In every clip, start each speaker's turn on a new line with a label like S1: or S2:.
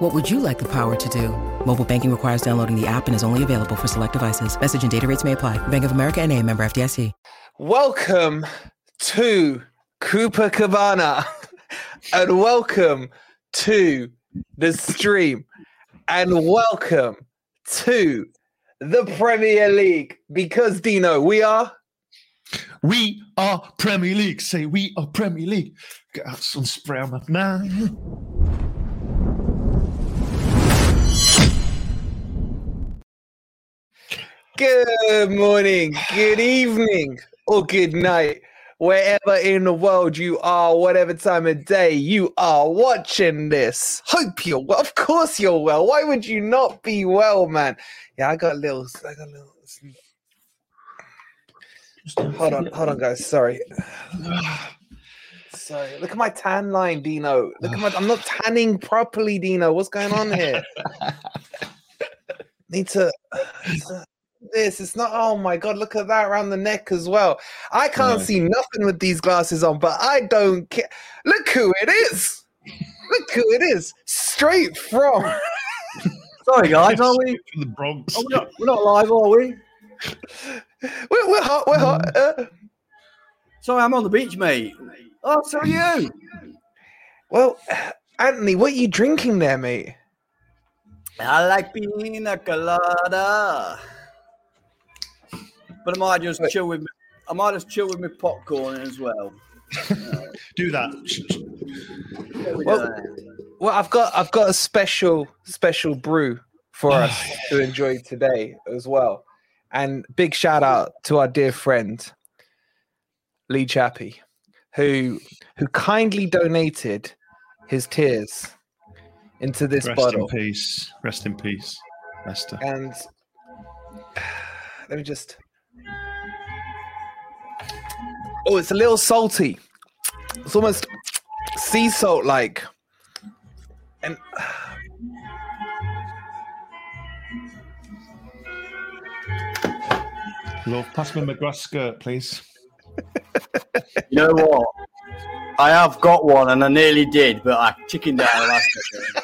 S1: What would you like the power to do? Mobile banking requires downloading the app and is only available for select devices. Message and data rates may apply. Bank of America and a member FDIC.
S2: Welcome to Cooper Cabana and welcome to the stream and welcome to the Premier League because Dino, we are
S3: We are Premier League. Say we are Premier League. Get out some spray on my man.
S2: Good morning, good evening, or good night, wherever in the world you are, whatever time of day you are watching this. Hope you're well. Of course you're well. Why would you not be well, man? Yeah, I got a little. I got a little. Hold on, hold on, guys. Sorry. Sorry. Look at my tan line, Dino. Look at my. I'm not tanning properly, Dino. What's going on here? Need to. This it's not. Oh my god! Look at that around the neck as well. I can't
S3: No.
S2: see nothing with these glasses on, but I don't care. Look who it is. Look who it is. Straight from.
S4: Sorry, guys, are we?
S3: From the Bronx.
S4: Are we not, we're not live, are we?
S2: We're, we're hot. We're hot. Uh,
S4: Sorry, I'm on the beach, mate. Oh, so are you?
S2: well, Anthony, what are you drinking there, mate?
S4: I like pina colada. But I might just chill with. me. I might just chill with my popcorn as well.
S3: Do that.
S4: We
S2: Well- Well, I've got I've got a special special brew for us to enjoy today as well. And big shout out to our dear friend Lee Chappie, who who kindly donated his tears into this
S3: Rest
S2: bottle.
S3: in peace. Rest in peace, Esther.
S2: And let me just Oh, it's a little salty. It's almost sea salt like. And
S3: Love, pass me my grass skirt, please.
S4: You know what? I have got one, and I nearly did, but I chickened out last second.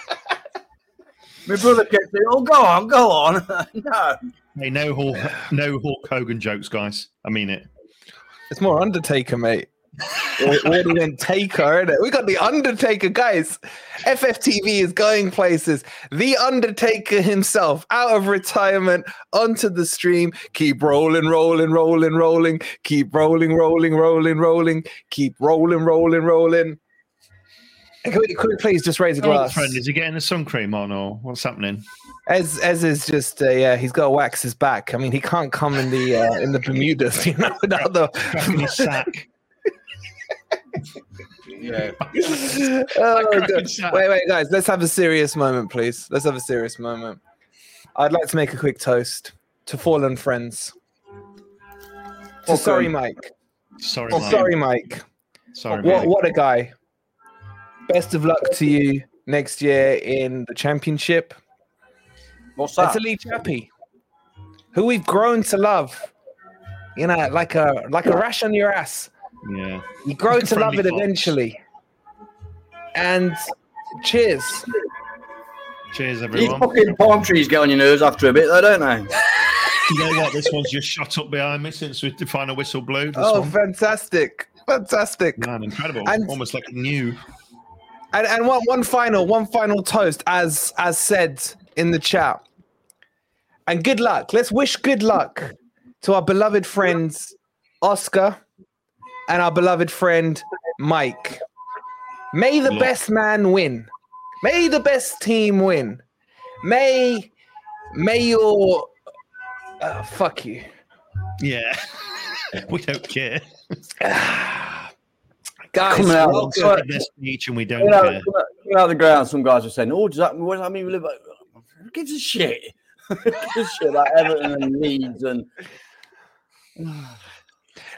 S4: My brother kept saying, "Oh, go on, go on." no,
S3: Hey, no Hulk, no Hulk Hogan jokes, guys. I mean it.
S2: It's more Undertaker, mate. we already went Taker, innit? We got the Undertaker, guys. FFTV is going places. The Undertaker himself, out of retirement, onto the stream. Keep rolling, rolling, rolling, rolling. Keep rolling, rolling, rolling, rolling. Keep rolling, rolling, rolling. And Can we, can we please just raise a
S3: Oh,
S2: glass?
S3: friend, is he getting the sun cream on, or what's happening?
S2: Ez Ez is just uh, yeah, he's got to wax his back. I mean, he can't come in the uh, in the Bermudas, you know, without the
S3: his sack.
S4: yeah.
S2: oh,
S3: cracking
S2: God. Wait, wait, guys, let's have a serious moment, please. Let's have a serious moment. I'd like to make a quick toast to fallen friends. To sorry, Mike.
S3: Sorry,
S2: Oh,
S3: Mike.
S2: sorry, Mike.
S3: Sorry,
S2: What what a guy. Best of luck to you next year in the championship.
S4: What's
S2: It's
S4: that?
S2: a Lee Chappie, who we've grown to love. You know, like a like a rash on your ass.
S3: Yeah.
S2: You grow to love it
S3: fox.
S2: eventually. And cheers.
S3: Cheers, everyone.
S4: These fucking palm trees get on your nerves after a bit, though, don't they?
S3: You know what? This one's just shot up behind me since we the final whistle blew. This
S2: Oh,
S3: one.
S2: fantastic. Fantastic.
S3: Man, incredible.
S2: And-
S3: Almost like new.
S2: And and one one final one final toast as as said in the chat. And good luck. Let's wish good luck to our beloved friends Oscar and our beloved friend Mike. May the best man win. May the best team win. May may your uh, fuck you.
S3: Yeah. we don't care.
S2: Guys,
S4: Coming out.
S2: welcome.
S4: Sorry.
S3: This beach and we don't
S4: Coming out,
S3: care.
S4: coming out- coming out of the ground, some guys are saying, "Oh, does that what does that mean?" we live like- Who gives a shit? Who gives a shit about Everton and Leeds and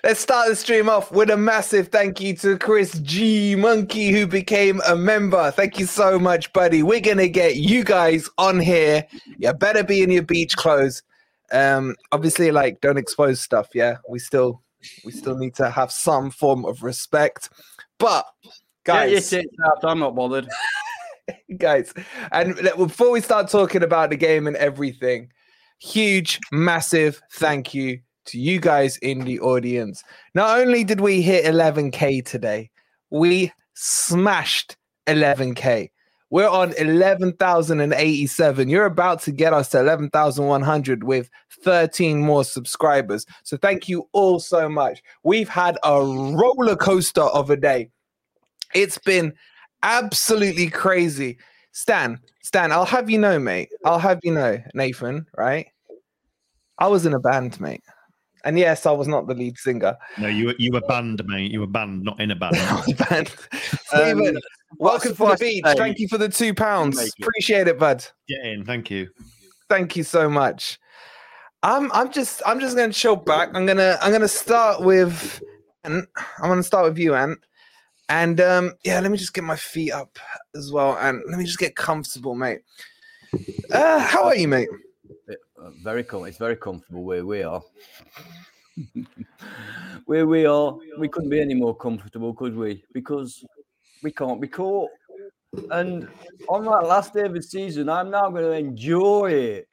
S2: Let's start the stream off with a massive thank you to Chris G Monkey who became a member. Thank you so much, buddy. We're gonna get you guys on here. You better be in your beach clothes. Um, obviously, like don't expose stuff. Yeah, we still we still need to have some form of respect. But guys,
S4: tits out. I'm not bothered.
S2: guys. And before we start talking about the game and everything, huge, massive thank you to you guys in the audience. Not only did we hit 11k today, we smashed 11k. We're on 11,087. You're about to get us to 11,100 with 13 more subscribers. So thank you all so much. We've had a roller coaster of a day. It's been absolutely crazy. Stan, Stan, I'll have you know, mate. I'll have you know, Nathan, right? I was in a band, mate. And yes, I was not the lead singer.
S3: No, you were you were banned, mate. You were banned, not in a band.
S2: I was band. Stephen,
S4: Um,
S2: welcome for the
S4: suffice to
S2: beach. Thank you for the two pounds. Appreciate it, bud.
S3: Get in, thank you.
S2: Thank you so much. I'm I'm just I'm just gonna chill back. I'm gonna I'm gonna start with and I'm gonna start with you, Ant. And um yeah, let me just get my feet up as well, and let me just get comfortable, mate. Uh, how are you, mate?
S4: Uh, very com- It's very comfortable where we are. where we are, we couldn't be any more comfortable, could we? Because we can't be caught. And on that last day of the season, I'm now going to enjoy it.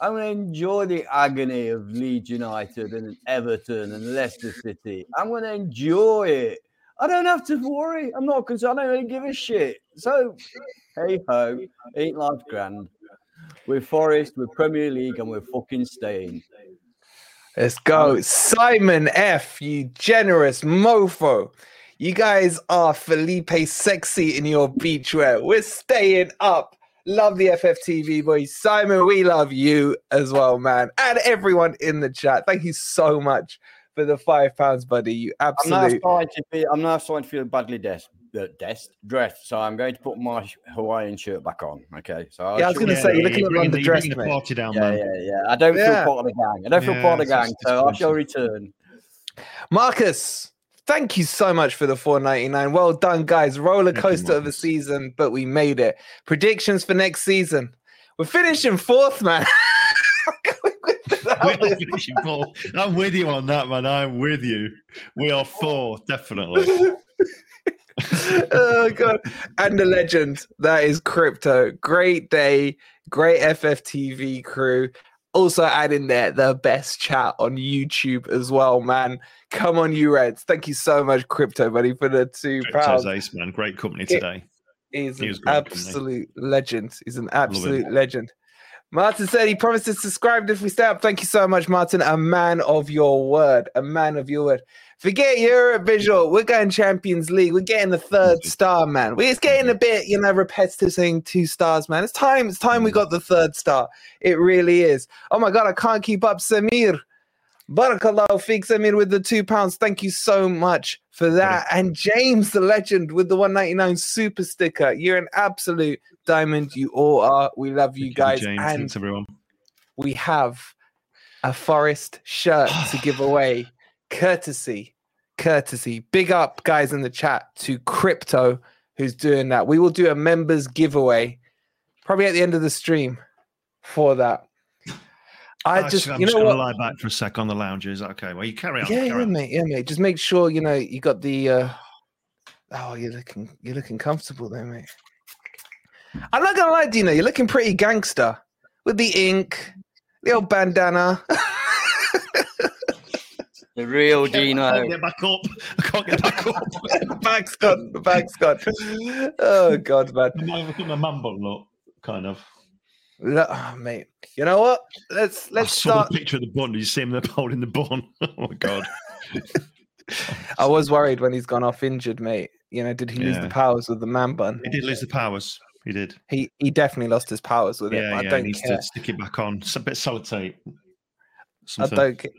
S4: I'm going to enjoy the agony of Leeds United and Everton and Leicester City. I'm going to enjoy it. I don't have to worry. I'm not concerned. I don't really give a shit. So, hey ho, ain't life grand? We're Forest, we're Premier League, and we're fucking staying.
S2: Let's go. Simon F, you generous mofo. You guys are Felipe sexy in your beachwear. We're staying up. Love the FFTV boys. Simon, we love you as well, man. And everyone in the chat. Thank you so much for the five pounds, buddy. You
S4: I'm now
S2: absolute.
S4: starting to feel. I'm now starting to feel badly dressed, uh, des- dressed. So I'm going to put my Hawaiian shirt back on. Okay. So I'll
S2: Yeah, I was gonna
S4: you-
S2: say, you're looking
S3: bringing
S2: like
S3: the- you're
S2: underdressed,
S3: bringing the party down,
S4: Yeah,
S3: man.
S4: yeah, yeah. I don't
S2: Yeah.
S4: feel part of the gang. I don't feel part of the gang. So I shall return.
S2: Marcus, thank you so much for the 499. Well done, guys. Roller coaster of a season, but we made it. Predictions for next season. We're finishing fourth, man.
S3: We're not finishing fourth. I'm with you on that, man. I'm with you. We are four, definitely.
S2: oh god and the legend that is crypto great day great ffTV crew also add in there the best chat on youtube as well man come on you reds thank you so much crypto buddy for the two
S3: Crypto's
S2: pounds
S3: ace, man. Great company today.
S2: he's
S3: He
S2: an absolute legend he's an absolute legend Martin said he promised to subscribe if we stay up. Thank you so much, Martin. A man of your word. A man of your word. Forget Europe visual. We're going Champions League. We're getting the third star, man. It's getting a bit, you know, repetitive saying two stars, man. It's time. It's time we mm. got the third star. It really is. Oh my god, I can't keep up. Samir. Barakallahu Feek Samir with the two pounds. Thank you so much for that. And James the legend with the 199 super sticker. You're an absolute diamond. You all are. We love you
S3: Thank
S2: guys.
S3: James.
S2: and
S3: Thanks, everyone.
S2: we have a forest shirt to give away courtesy courtesy big up guys in the chat to crypto who's doing that we will do a members giveaway probably at the end of the stream for that i
S3: Actually,
S2: just
S3: I'm
S2: you
S3: just
S2: know
S3: going
S2: what
S3: lie back for a sec on the lounge. Is that okay? Well, you carry on.
S2: yeah,
S3: carry
S2: yeah,
S3: on.
S2: mate, yeah, mate. Just make sure you know you got the. uh Oh, you're looking, you're looking comfortable there, mate. I'm not gonna lie, Dino. You're looking pretty gangster with the ink, the old bandana.
S4: The real
S3: I can't get back up. I can't get back up.
S2: the bag's gone. The bag's gone. Oh God, man.
S3: Look at my man bun look, kind of.
S2: Look, oh, mate. You know what? Let's let's
S3: saw
S2: start.
S3: the picture of the bun. Did you see him there holding the bun? Oh my god!
S2: I was worried when he's gone off injured, mate. You know, did he lose the powers with the man bun?
S3: He did lose the powers. He did.
S2: He he definitely lost his powers with it.
S3: Yeah,
S2: I
S3: yeah.
S2: don't
S3: He needs
S2: care.
S3: to stick it back on. It's a bit sellotape.
S2: I don't care.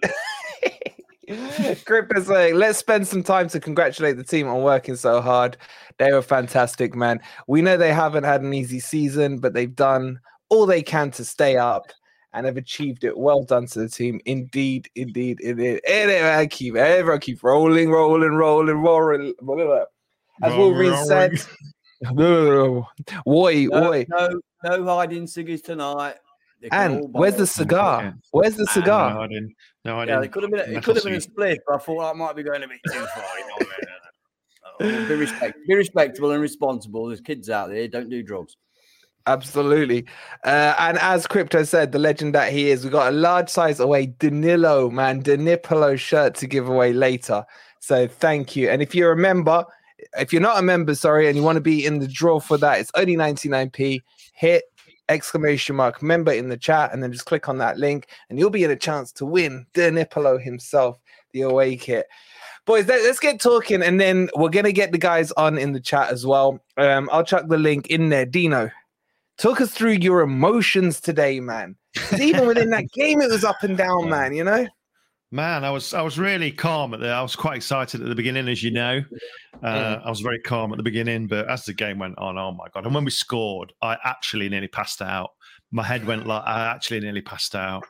S2: Grip is saying, let's spend some time to congratulate the team on working so hard. They were fantastic, man. We know they haven't had an easy season, but they've done all they can to stay up. and have achieved it. Well done to the team. Indeed, indeed, indeed. Anyway, keep everyone keep rolling, rolling, rolling, rolling. As Wolverine said, Woi,
S4: No,
S2: woi.
S4: no, no hiding ciggies tonight. They can all
S2: And where's the
S4: bottle.
S2: cigar? Where's the
S3: No,
S2: cigar?
S3: I didn't. No, I
S4: Yeah,
S3: didn't.
S4: it could have been. It could have been a split, but I thought that might be going a bit too far. You know what I mean? Oh, be, respect, be respectable and responsible. There's kids out there. Don't do drugs.
S2: Absolutely. Uh, and as Crypto said, the legend that he is, we got a large size away Danilo, man, Danipolo shirt to give away later. So thank you. And if you're a member, if you're not a member, sorry, and you want to be in the draw for that, it's only 99p. Hit exclamation mark member in the chat and then just click on that link and you'll be in a chance to win Danipolo himself, the away kit. Boys, let, us get talking and then we're going to get the guys on in the chat as well. Um, I'll chuck the link in there. Dino, Talk us through your emotions today, man. even within that game, it was up and down, man. You know.
S3: Man, I was I was really calm at the. I was quite excited at the beginning, as you know. Uh, I was very calm at the beginning, but as the game went on, oh my god! And when we scored, I actually nearly passed out. My head went like I actually nearly passed out.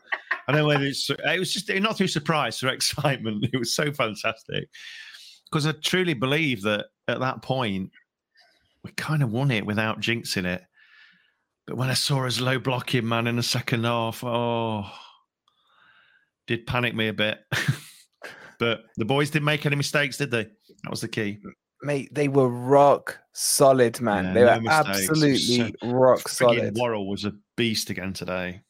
S3: I don't know whether it's it was just not through surprise, through excitement. It was so fantastic because I truly believe that at that point we kind of won it without jinxing it. But when I saw us low blocking man in the second half, oh, did panic me a bit. but the boys didn't make any mistakes, did they? That was the key.
S2: Mate, they were rock solid, man.
S3: Yeah,
S2: they
S3: no
S2: were
S3: mistakes.
S2: absolutely rock solid.
S3: Worrall was a beast again today.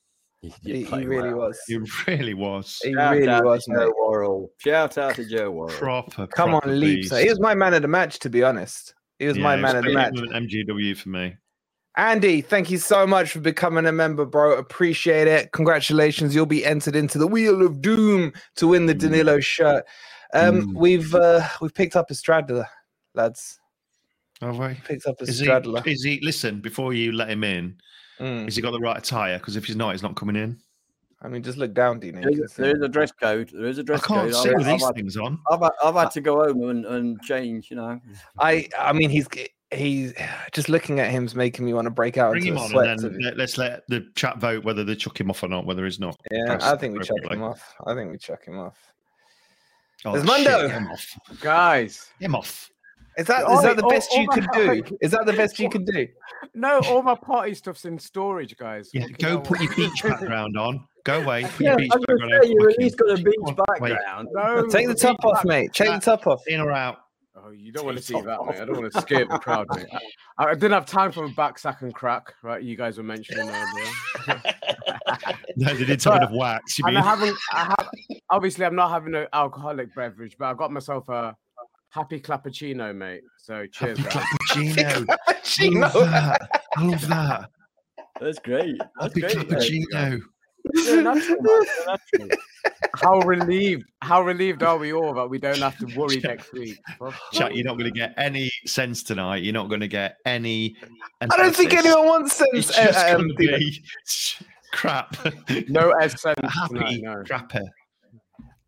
S2: He, he really was.
S3: He really was.
S2: He
S4: Shout
S2: really was,
S4: to
S2: mate.
S4: Joe Worrall. Shout out to Joe Worrall.
S3: Proper.
S2: Come
S3: proper
S2: on, leaps.
S3: beast.
S2: He was my man of the match, to be honest. He was my
S3: Yeah,
S2: man of the match.
S3: MGW for me.
S2: Andy, thank you so much for becoming a member, bro. Appreciate it. Congratulations. You'll be entered into the Wheel of Doom to win the
S3: Mm.
S2: Danilo shirt. Um,
S3: Mm.
S2: we've uh, we've picked up a straddler, lads.
S3: Have we?
S2: Picked up a
S3: Is he, is he? Listen, before you let him in,
S2: Mm.
S3: has he got the right attire? Because if he's not, he's not coming in.
S2: I mean, just look down, Dino.
S4: There
S2: you can
S4: is, there is a dress code. There is a
S3: I
S4: dress
S3: can't
S4: code.
S3: sit
S4: I've,
S3: with
S4: I've
S3: these
S4: had,
S3: things on.
S4: I've, had, I've had to go home and, and change. You know.
S2: I I mean, he's he's just looking at him's making me want to break out
S3: Bring
S2: into
S3: him
S2: a
S3: on,
S2: sweat.
S3: and then
S2: be-
S3: let, us let the chat vote whether they chuck him off or not. Whether he's not.
S2: yeah, I think we chuck
S3: appropriate.
S2: him off. I think we chuck him off.
S3: Oh,
S2: There's
S3: shit,
S2: Mundo.
S3: Him off.
S5: Guys,
S3: Him off.
S2: Is that is that the best you
S5: oh
S2: could
S5: my
S2: do? Is that the best you could do?
S5: no, all my party stuff's in storage, guys.
S3: Yeah,
S5: Fucking
S3: go
S5: hell,
S3: put your beach background on. Go away. Put
S4: Yeah,
S3: your
S4: I
S3: beach
S4: was going
S3: background
S4: to say, you
S3: on.
S4: at least got a beach
S3: Come on, wait.
S4: background.
S5: No,
S2: Take the top off,
S5: back-
S2: mate. Take the top off.
S3: In or out?
S5: Oh, you don't want to see that,
S4: top
S5: mate. I don't want to scare the crowd, mate. I, I didn't have time for a back sack and crack, right? You guys were mentioning earlier.
S3: No, they did tell enough wax. You mean?
S5: I haven't, I have, obviously, I'm not having an alcoholic beverage, but I got myself a happy clappuccino, mate. So cheers,
S3: Happy
S5: guys.
S3: cappuccino. I
S2: Cappuccino.
S3: love that. I love that.
S4: That's great. That's
S3: Happy
S4: great. mate.
S3: Cappuccino.
S5: Yeah, natural, man. How relieved, how relieved are we all that we don't have to worry next week? Fuck.
S3: Chat, you're not going to get any sense tonight. You're not going to get any.
S2: I don't think anyone wants
S3: It's
S2: sense.
S3: just
S2: uh,
S3: going
S2: um,
S3: to
S2: Dino.
S3: be crap.
S5: No essence.
S3: happy
S5: tonight, no.
S3: crapper.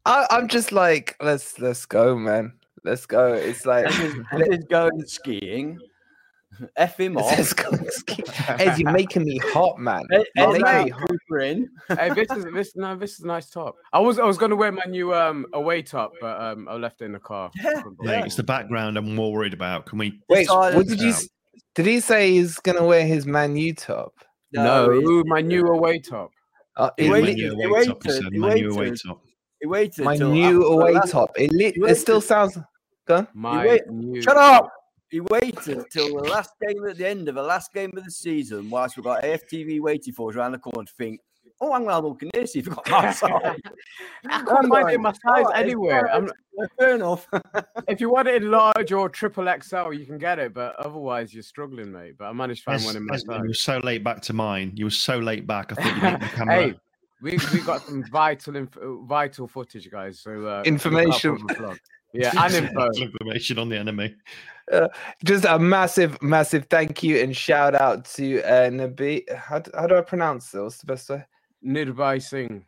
S2: I, I'm just like, let's let's go, man. Let's go. It's like
S4: This is, this is going skiing. F him off.
S2: Ed, you're making me hot, man.
S4: Ed,
S2: You're
S4: Ed,
S2: making
S4: mate,
S2: hot.
S4: In.
S5: hey, this is this no, this is a nice top. I was I was gonna wear my new um away top, but um I left it in the car.
S4: Yeah,
S3: Mate, it's the background I'm more worried about. Can we?
S2: Wait, what did you?
S3: out.
S2: s- Did he say he's gonna wear his Man U top?
S5: No,
S4: he's-
S5: my new away top.
S2: Uh,
S4: He
S2: it
S3: My
S4: waited-
S3: new away top, he
S4: waited,
S3: My new away top.
S4: He waited.
S2: my new away top. It lit. It still sounds. Go on.
S5: My
S4: wait-
S5: new
S4: Shut up! He waited till the last game at the end of the last game of the season, whilst we've got AFTV waiting for us around the corner to think, oh, I'm going to look in this if you've got my size.
S5: I can't find it my size
S4: "Oh,
S5: anywhere.
S4: fine,
S5: I'm,
S4: Fair enough.
S5: if you want it in large or triple XL, you can get it, but otherwise you're struggling, mate. But I managed to find
S3: Yes,
S5: one in my
S3: yes, man, you were so late back to mine. You were so late back. I thought you nicked the camera.
S5: hey, we we got some vital inf- uh, vital footage, guys. So uh,
S2: Information.
S5: For the vlog. Yeah, and info.
S3: information on the enemy.
S2: Just a massive, massive thank you and shout out to uh, Nabi. How, how do I pronounce it? What's the best way?
S5: Nirbai Singh.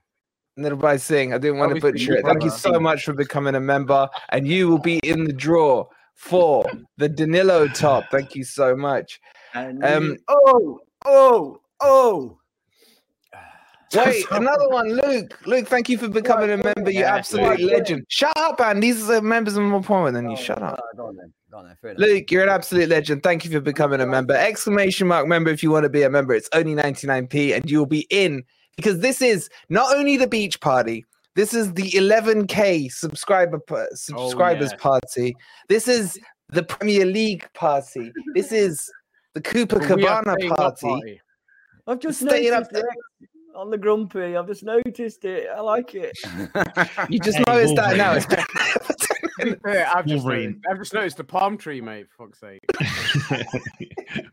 S2: Nirbai Singh. I didn't want to butcher it. Thank you so much for becoming a member, and you will be in the draw for the Danilo top. Thank you so much.
S4: And
S2: Um,
S4: oh, oh, oh.
S2: Wait, another one, Luke. Luke, thank you for becoming a member. You
S5: Yeah,
S2: absolute
S4: yeah.
S2: legend. Shut up, man. These are members of more point than you.
S4: Oh,
S2: Shut up.
S4: on on then.
S2: Luke, you're an absolute legend. Thank you for becoming a member. Exclamation mark member if you want to be a member. It's only 99p and you'll be in because this is not only the beach party, this is the 11k subscriber p- oh, subscribers
S5: yes.
S2: party. This is the Premier League party. This is the Cooper Cabana
S5: staying up
S2: party.
S4: I've just
S2: Staying up
S4: noticed it on the grumpy. I've just noticed it. I like it.
S2: You just
S3: Hey,
S2: noticed that now.
S3: Wolverine.
S2: It's been for 10 minutes.
S5: Yeah, I've just
S3: Wolverine.
S5: noticed, I've just noticed the palm tree, mate. For fuck's sake.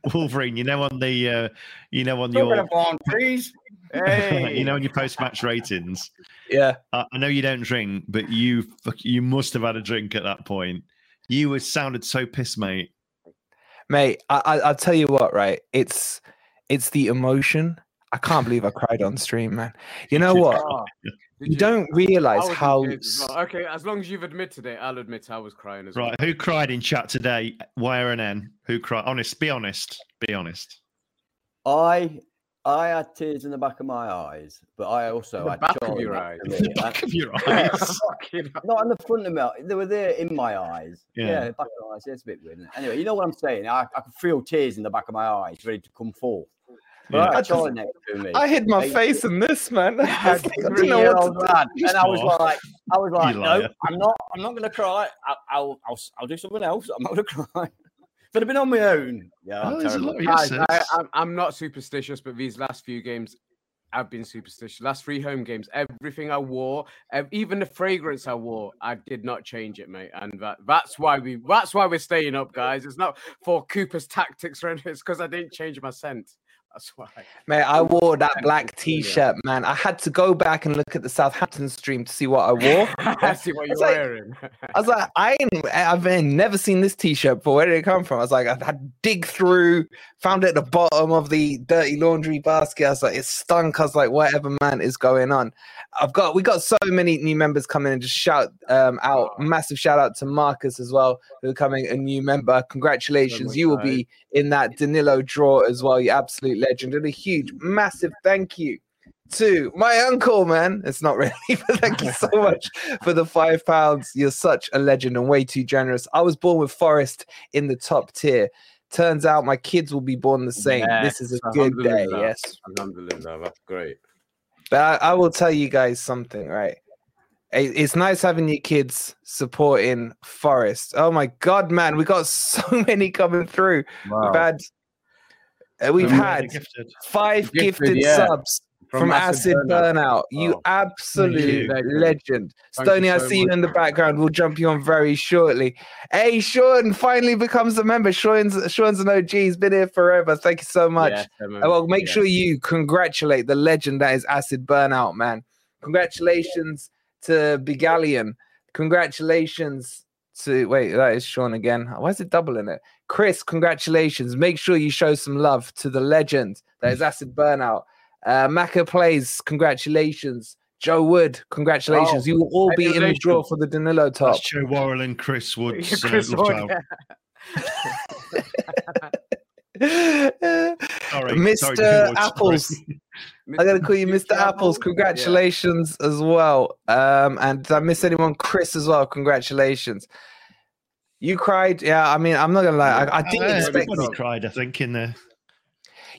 S3: Wolverine, you know on the uh, you know on
S4: Talking
S3: your
S4: palm trees.
S5: Hey,
S3: you know on your post match ratings.
S2: yeah.
S3: I I know you don't drink, but you you must have had a drink at that point. You were sounded so pissed, mate.
S2: Mate, I, I I'll tell you what, right? It's it's the emotion. I can't believe I cried on stream, man. You know what?
S5: Oh,
S2: You don't realize how
S5: well. Okay, as long as you've admitted it, I'll admit I was crying as well.
S3: Right, who cried in chat today? YRNN. Who cried? Honest, be honest. Be honest.
S4: I I had tears in the back of my eyes, but I also
S5: The
S4: had
S5: back of your eyes.
S3: The back of your eyes.
S4: Not in the front of my they were there in my eyes.
S3: Yeah.
S4: Yeah, back of my eyes. Yeah, it's a bit weird. Anyway, you know what I'm saying? I, I could feel tears in the back of my eyes ready to come forth. But
S3: Yeah.
S4: I
S2: I just-
S4: Charlie next to me.
S2: I hid my
S4: Hey,
S2: face in this, man. I
S4: had
S2: didn't know
S4: three-year-old
S2: what to
S4: lad,
S3: Just
S4: and I was
S3: laugh.
S4: like, I was like, no. I'm not, I'm not going to cry. I, I'll, I'll, I'll do something else. I'm not going to cry. If I'd have been on my own, yeah,
S3: Oh,
S4: I'm
S3: there's a
S4: terrible.
S3: lot of
S5: Guys,
S3: yeses.
S5: I, I'm, I'm not superstitious, but these last few games, I've been superstitious. Last three home games, everything I wore, even the fragrance I wore, I did not change it, mate. And that, that's why we, that's why we're staying up, guys. It's not for Cooper's tactics or anything. It's because I didn't change my scent. That's why.
S2: Mate, I wore that black t-shirt, man. I had to go back and look at the Southampton stream to see what I wore.
S5: I see what you're
S2: like-
S5: wearing.
S2: I was like, I ain't, I've never seen this t-shirt before. Where did it come from? I was like, I had to dig through, found it at the bottom of the dirty laundry basket. I was like, it stunk. I was like, whatever, man, is going on. I've got, we got so many new members coming in. Just shout um, out, massive shout out to Marcus as well, who are coming a new member. Congratulations, you will be in that Danilo draw as well. You absolute legend, and a huge, massive thank you to my uncle, man. It's not really, but thank you so much for the five pounds. You're such a legend and way too generous. I was born with Forest in the top tier. Turns out my kids will be born the same. this is a good day. Yes.
S5: Alhamdulillah, that's great.
S2: But I, I will tell you guys something, right? It's nice having your kids supporting Forest. Oh my god, man, we got so many coming through. We've had uh, we've
S3: Who were
S2: had
S3: gifted?
S2: five
S5: Gifted,
S2: gifted,
S5: yeah.
S2: subs from, Acid Burnout. You
S5: Oh,
S2: absolute
S5: legend.
S2: legend.
S5: Thank you
S2: Stoney, I
S5: so
S2: see you in the background. We'll jump you on very shortly. Hey, Sean finally becomes a member. Sean's Sean's an OG. He's been here forever. Thank you so much.
S5: Yeah,
S2: Well, make
S5: yeah.
S2: sure you congratulate the legend that is Acid Burnout, man. Congratulations to Bigalian. Congratulations to wait, that is Sean again. Why is it doubling it? Chris, congratulations. Make sure you show some love to the legend that is Acid Burnout. Uh Maka plays, congratulations. Joe Wood, congratulations.
S5: Oh,
S2: you will all be in the draw for the Danilo top.
S3: That's Joe Worrall and Chris Woods. uh,
S5: Chris
S3: love
S5: Wood.
S2: Mr.
S3: Sorry, sorry, Joe Woods,
S2: Apples.
S3: I'm
S2: going to call you Mr. Apples.
S5: Yeah.
S2: Congratulations as well. Um, and did I miss anyone? Chris as well. Congratulations. You cried. Yeah, I mean, I'm not gonna lie. I, I didn't
S3: Uh,
S2: expect.
S3: everybody cried, I think, in there.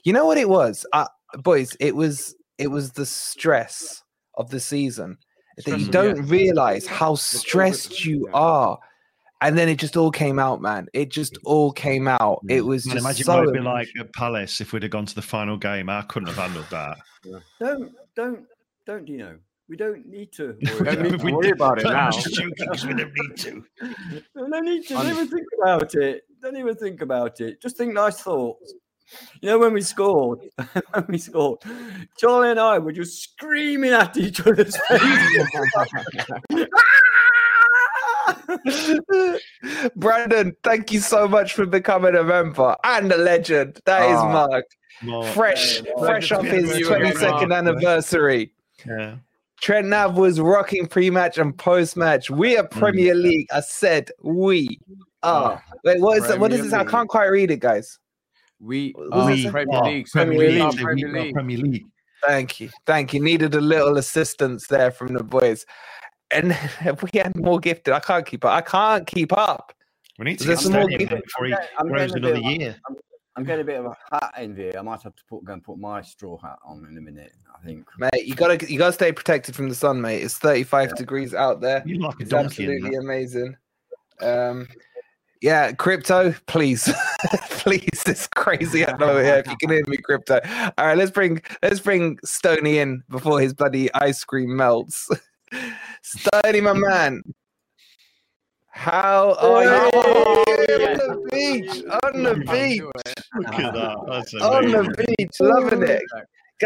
S2: You know what it was, uh, boys? It was it was the stress of the season that you don't
S5: yeah.
S2: realize how stressed you are. And then it just all came out, man. It just all came out. It was
S3: Man,
S2: just
S3: imagine
S2: so
S3: what it'd be like at Palace if we'd have gone to the final game. I couldn't have handled that.
S4: Don't, don't, don't, you know? We don't need to.
S5: We
S4: Worry
S5: don't need
S4: about
S5: to worry about it now.
S3: just we don't need to.
S4: No, no need to. Don't even think about it. Don't even think about it. Just think nice thoughts. You know, when we scored, when we scored, Charlie and I were just screaming at each other's faces.
S2: Brandon, thank you so much for becoming a member and a legend. That is
S5: Ah.
S2: Mark.
S3: More-
S2: Fresh,
S4: yeah,
S2: fresh
S3: yeah,
S2: off his 22nd
S3: yeah.
S2: anniversary.
S3: Yeah.
S2: Trent Nav was rocking pre-match and post-match. We are mm. Premier League. I said we are. Wait, what is it? What is
S5: Premier
S2: this? I can't quite read it, guys.
S5: We are
S2: does?
S5: Premier
S3: are
S5: League.
S3: Premier
S5: We
S3: League.
S5: are Premier League.
S3: Premier League.
S2: Thank you. Thank you. Needed a little assistance there from the boys. And if we had more gifted, I can't keep up. I can't keep up.
S3: We need to
S2: There's
S3: get
S2: some more
S3: Stadium
S2: people-
S3: before he grows
S4: getting a bit
S3: another year.
S4: I'm, I'm getting a bit of a hat envy. I might have to put go and put my straw hat on in a minute. I think.
S2: Mate, you gotta you gotta stay protected from the sun, mate. It's 35 degrees out there.
S3: You like a
S2: It's
S3: donkey.
S2: absolutely amazing. Um yeah, crypto, please. please, it's crazy at the moment. Yeah, if you can hear me, crypto. All right, let's bring let's bring Stony in before his bloody ice cream melts. Stony, my man. How are you
S5: Oh,
S2: on the beach? On the beach.
S3: Look at that. That's
S2: On
S3: amazing.
S2: the beach, loving it.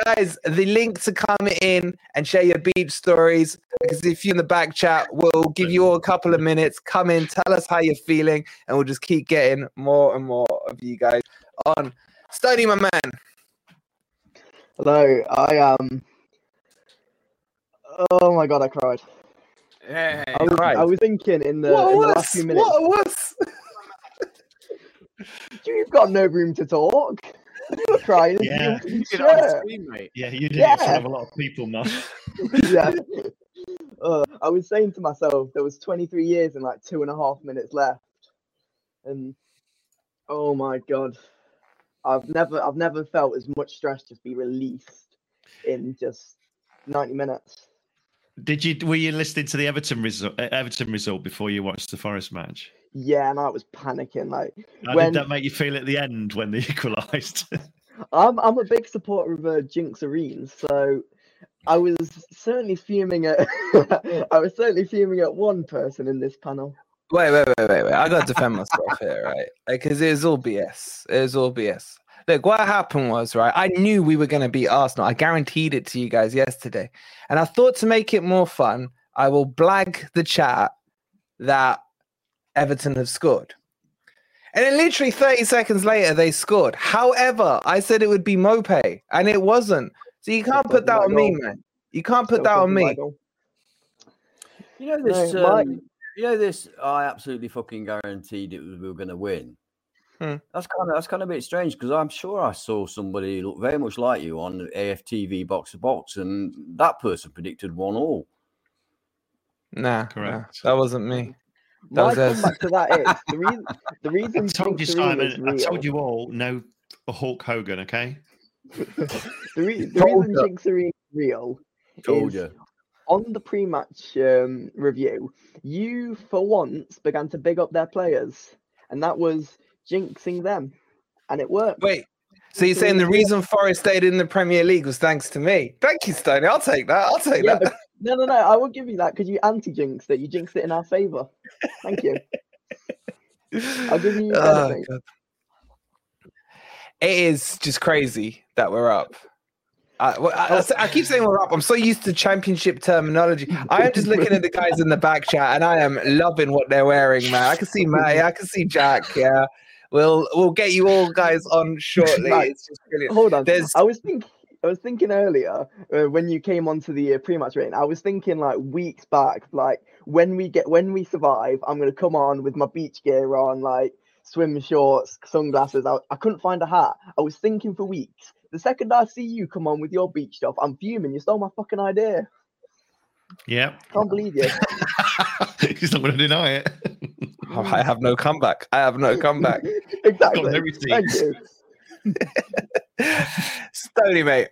S2: Guys, the link to come in and share your beach stories. Because if you're in the back chat, we'll give you all a couple of minutes. Come in, tell us how you're feeling, and we'll just keep getting more and more of you guys on. Stony, my man.
S6: Hello, I Um... Oh my god, I cried.
S5: Hey,
S6: I was,
S2: cried?
S6: I was thinking in the,
S2: what
S6: in the last few minutes,
S2: What was?
S6: you've got no room to talk. You're crying.
S3: Yeah.
S6: you
S5: you
S6: were
S5: get on the
S6: sure.
S5: screen, mate.
S3: Yeah, you did it in front
S6: Yeah.
S3: of a lot of people, man.
S6: yeah. Uh, I was saying to myself, there was 23 years and like two and a half minutes left, and oh my god, I've never, I've never felt as much stress just be released in just 90 minutes.
S3: Did you were you listening to the Everton result Everton result before you watched the Forest match?
S6: Yeah, and I was panicking. Like,
S3: How
S6: When-
S3: did that make you feel at the end when they equalised?
S6: I'm, I'm a big supporter of uh, Jinx Arenes, so I was certainly fuming at, I was certainly fuming at one person in this panel.
S2: Wait, wait, wait, wait, wait. I got to defend myself here, right? Because it was all BS. It was all BS. Look, what happened was, right? I knew we were going to beat Arsenal. I guaranteed it to you guys yesterday. And I thought to make it more fun, I will blag the chat that Everton have scored. And then literally 30 seconds later, they scored. However, I said it would be Mope, and it wasn't. So you can't put that on me,
S6: goal.
S2: man. You can't put
S6: Still
S2: that on me.
S6: goal.
S4: You know this.
S6: No,
S4: um, you know this. I absolutely fucking guaranteed it was, we were going to win.
S2: Hmm.
S4: That's kind of that's kind of a bit strange because I'm sure I saw somebody look very much like you on AFTV box to box, and that person predicted one all.
S2: Nah,
S3: Correct.
S2: nah, that wasn't me. That
S6: My
S2: was us.
S6: comeback to that is the reason. The reason
S3: I told you,
S6: Jinx
S3: Simon. I told you all. No, Hulk Hogan. Okay.
S6: The, re- the reason
S2: ya.
S6: Jinx Arena is real
S4: Told
S6: is
S4: you.
S6: on the pre-match um, review, you for once began to big up their players, and that was jinxing them, and it worked.
S2: Wait, so you're saying the reason Forest stayed in the Premier League was thanks to me? Thank you, Stoney. I'll take that. I'll take
S6: Yeah,
S2: that.
S6: no, no, no. I will give you that because you anti-jinxed it. You jinxed it in our favour. Thank you. I'll give you
S2: Oh, It is just crazy that we're up. I, well, I, oh. I keep saying we're up. I'm so used to championship terminology. I am just looking at the guys in the back chat, and I am loving what they're wearing, man. I can see Matty, I can see Jack. Yeah, we'll we'll get you all guys on shortly.
S6: Right.
S2: It's just brilliant.
S6: Hold on.
S2: There's-
S6: I was thinking. I was thinking earlier uh, when you came onto the uh, pre-match rating. I was thinking like weeks back, like when we get when we survive, I'm gonna come on with my beach gear on, like swim shorts, sunglasses. I, I couldn't find a hat. I was thinking for weeks. The second I see you come on with your beach stuff, I'm fuming. You stole my fucking idea.
S3: Yeah.
S6: Can't believe you.
S3: He's not going to deny it.
S2: Oh, I have no comeback. I have no comeback.
S6: exactly.
S3: Got no receipts.
S6: Thank you.
S2: Stony mate.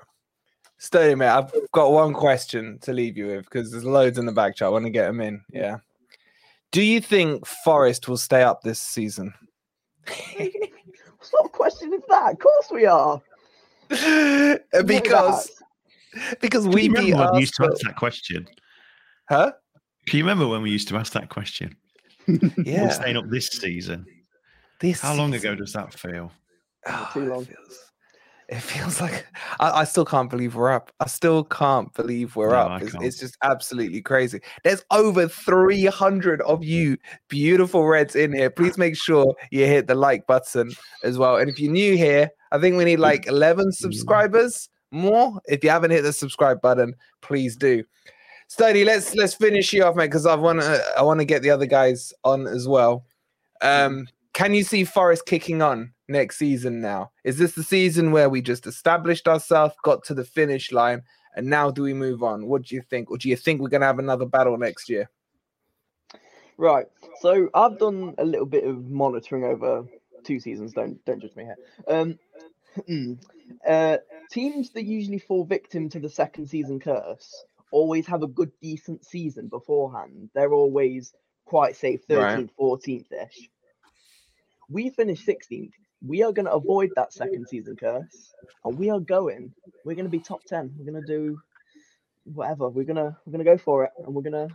S2: Stony mate, I've got one question to leave you with because there's loads in the back chat. I want to get them in. Yeah. Do you think Forest will stay up this season?
S6: What sort of question is that? Of course we are.
S2: because because
S3: Can
S2: we
S3: you
S2: beat
S3: remember when we used to ask that question?
S2: Huh?
S3: Can you remember when we used to ask that question? We're
S2: Yeah.
S3: staying up this season.
S2: This
S3: How long ago does that feel?
S2: Oh,
S6: Too
S2: it
S6: long.
S2: feels- It feels like I, I still can't believe we're up. I still can't believe we're
S3: No,
S2: up. It's, it's just absolutely crazy. There's over 300 of you beautiful Reds in here. Please make sure you hit the like button as well. And if you're new here, I think we need like 11 subscribers more. If you haven't hit the subscribe button, please do. Study, let's let's finish you off, mate, because I want to I want to get the other guys on as well. Um, can you see Forest kicking on next season now? Is this the season where we just established ourselves, got to the finish line, and now do we move on? What do you think? Or do you think we're going to have another battle next year?
S6: Right. So I've done a little bit of monitoring over two seasons. Don't don't judge me here. Um, uh, teams that usually fall victim to the second season curse always have a good, decent season beforehand. They're always quite safe, 13th,
S2: Right.
S6: 14th ish. We finished 16th. We are going to avoid that second season curse, and we are going. We're going to be top 10. We're going to do whatever. We're gonna we're gonna go for it, and we're gonna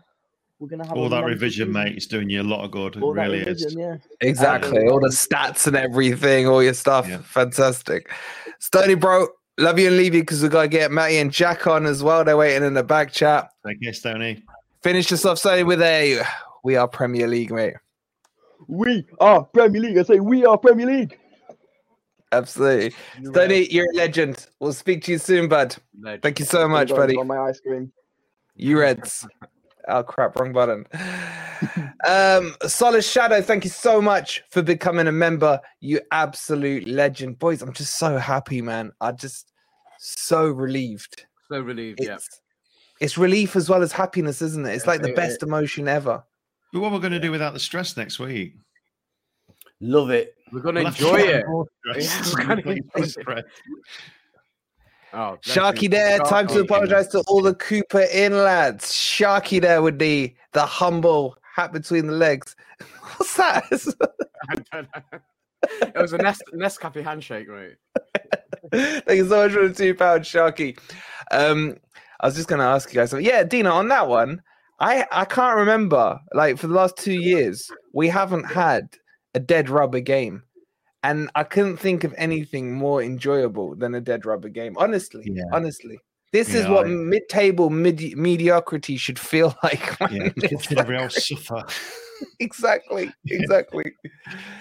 S6: we're gonna have
S3: All that revision,
S6: season.
S3: mate, is doing you a lot of good.
S6: All that
S3: really
S6: revision,
S3: is.
S6: yeah.
S2: Exactly. Um, all the stats and everything, all your stuff.
S3: Yeah.
S2: Fantastic. Stony, bro, love you and leave you because we've got to get Matty and Jack on as well. They're waiting in the back chat.
S3: Thank you, Stoney.
S2: Finish this off, Stony, with a we are Premier League, mate.
S6: We are Premier League. I say we are Premier League.
S2: Absolutely. Stony, you're a legend. We'll speak to you soon, bud.
S5: Legend.
S2: Thank you so much, buddy.
S6: On my ice cream.
S2: You Reds. Oh crap, wrong button. Um, Solid Shadow, thank you so much for becoming a member. You absolute legend. Boys, I'm just so happy, man. I just so relieved.
S5: So relieved.
S2: It's,
S5: Yeah.
S2: it's relief as well as happiness, isn't it? It's like the best emotion ever.
S3: But what we're going to do without the stress next week?
S4: Love it.
S5: We're gonna
S3: We'll
S5: enjoy it. Yeah, we're gonna enjoy it. Oh,
S2: Sharky there, time to apologize to all the Cooper in lads. Sharky there with the the humble hat between the legs. What's that?
S5: I don't know. It was a Nest Nescafe handshake, right?
S2: Thank you so much for the two pound Sharky. Um, I was just going to ask you guys. something. Yeah, Dina, on that one, I I can't remember. Like for the last two years, we haven't had a dead rubber game, and I couldn't think of anything more enjoyable than a dead rubber game. Honestly,
S3: Yeah.
S2: honestly, this is
S3: Yeah,
S2: what
S3: I-
S2: mid-table medi- mediocrity should feel like.
S3: Yeah,
S2: it's
S3: watching everyone else suffer.
S2: exactly, exactly.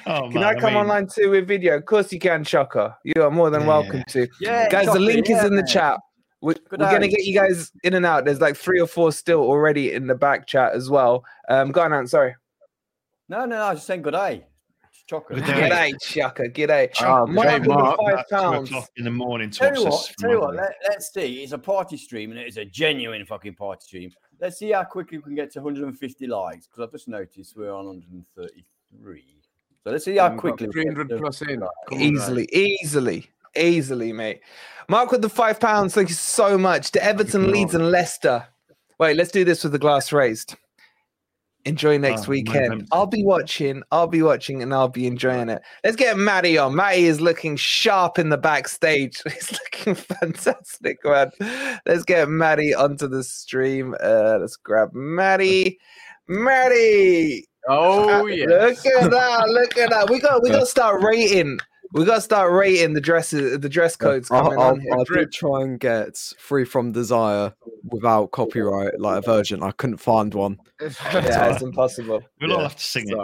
S3: Oh,
S2: Can
S3: man,
S2: I come
S3: mean,
S2: online too with video? Of course you can, Chucker. You are more than
S3: Yeah.
S2: welcome to.
S4: Yeah,
S2: guys, the
S4: Chocolate,
S2: link is in the
S4: man.
S2: chat. We're, we're gonna get you guys in and out. There's like three or four still already in the back chat as well. Um, go on, Ant, sorry.
S4: No, no, no. I was just saying good day. It's chocolate.
S3: Good day.
S2: G'day, Chucker. G'day. Mark
S5: great,
S2: with the
S5: Mark.
S2: five pounds.
S3: in the morning to
S4: Tell you what, tell you what, let, let's see. It's a party stream and it is a genuine fucking party stream. Let's see how quickly we can get to 150 likes because I've just noticed we're on 133. So let's see how
S5: We've got
S4: quickly we get
S5: 300 plus in. Come on.
S2: Easily, easily, easily, mate. Mark with the five pounds. Thank you so much. To Everton,
S3: you,
S2: Leeds, and Leicester. Wait, let's do this with the glass raised. Enjoy next
S3: Oh,
S2: weekend. I'll be watching. I'll be watching, and I'll be enjoying it. Let's get Matty on. Matty is looking sharp in the backstage. He's looking fantastic, man. Let's get Matty onto the stream. Uh, let's grab Matty. Matty.
S5: Oh
S2: Uh,
S5: yeah.
S2: Look at that! Look at that! We got we got to start rating. We got to start rating the dresses, the dress codes
S7: I,
S2: coming
S7: I,
S2: on here.
S7: I did try and get free from desire without copyright, like a version. I couldn't find one.
S2: Yeah, it's impossible.
S3: We'll all have to sing it.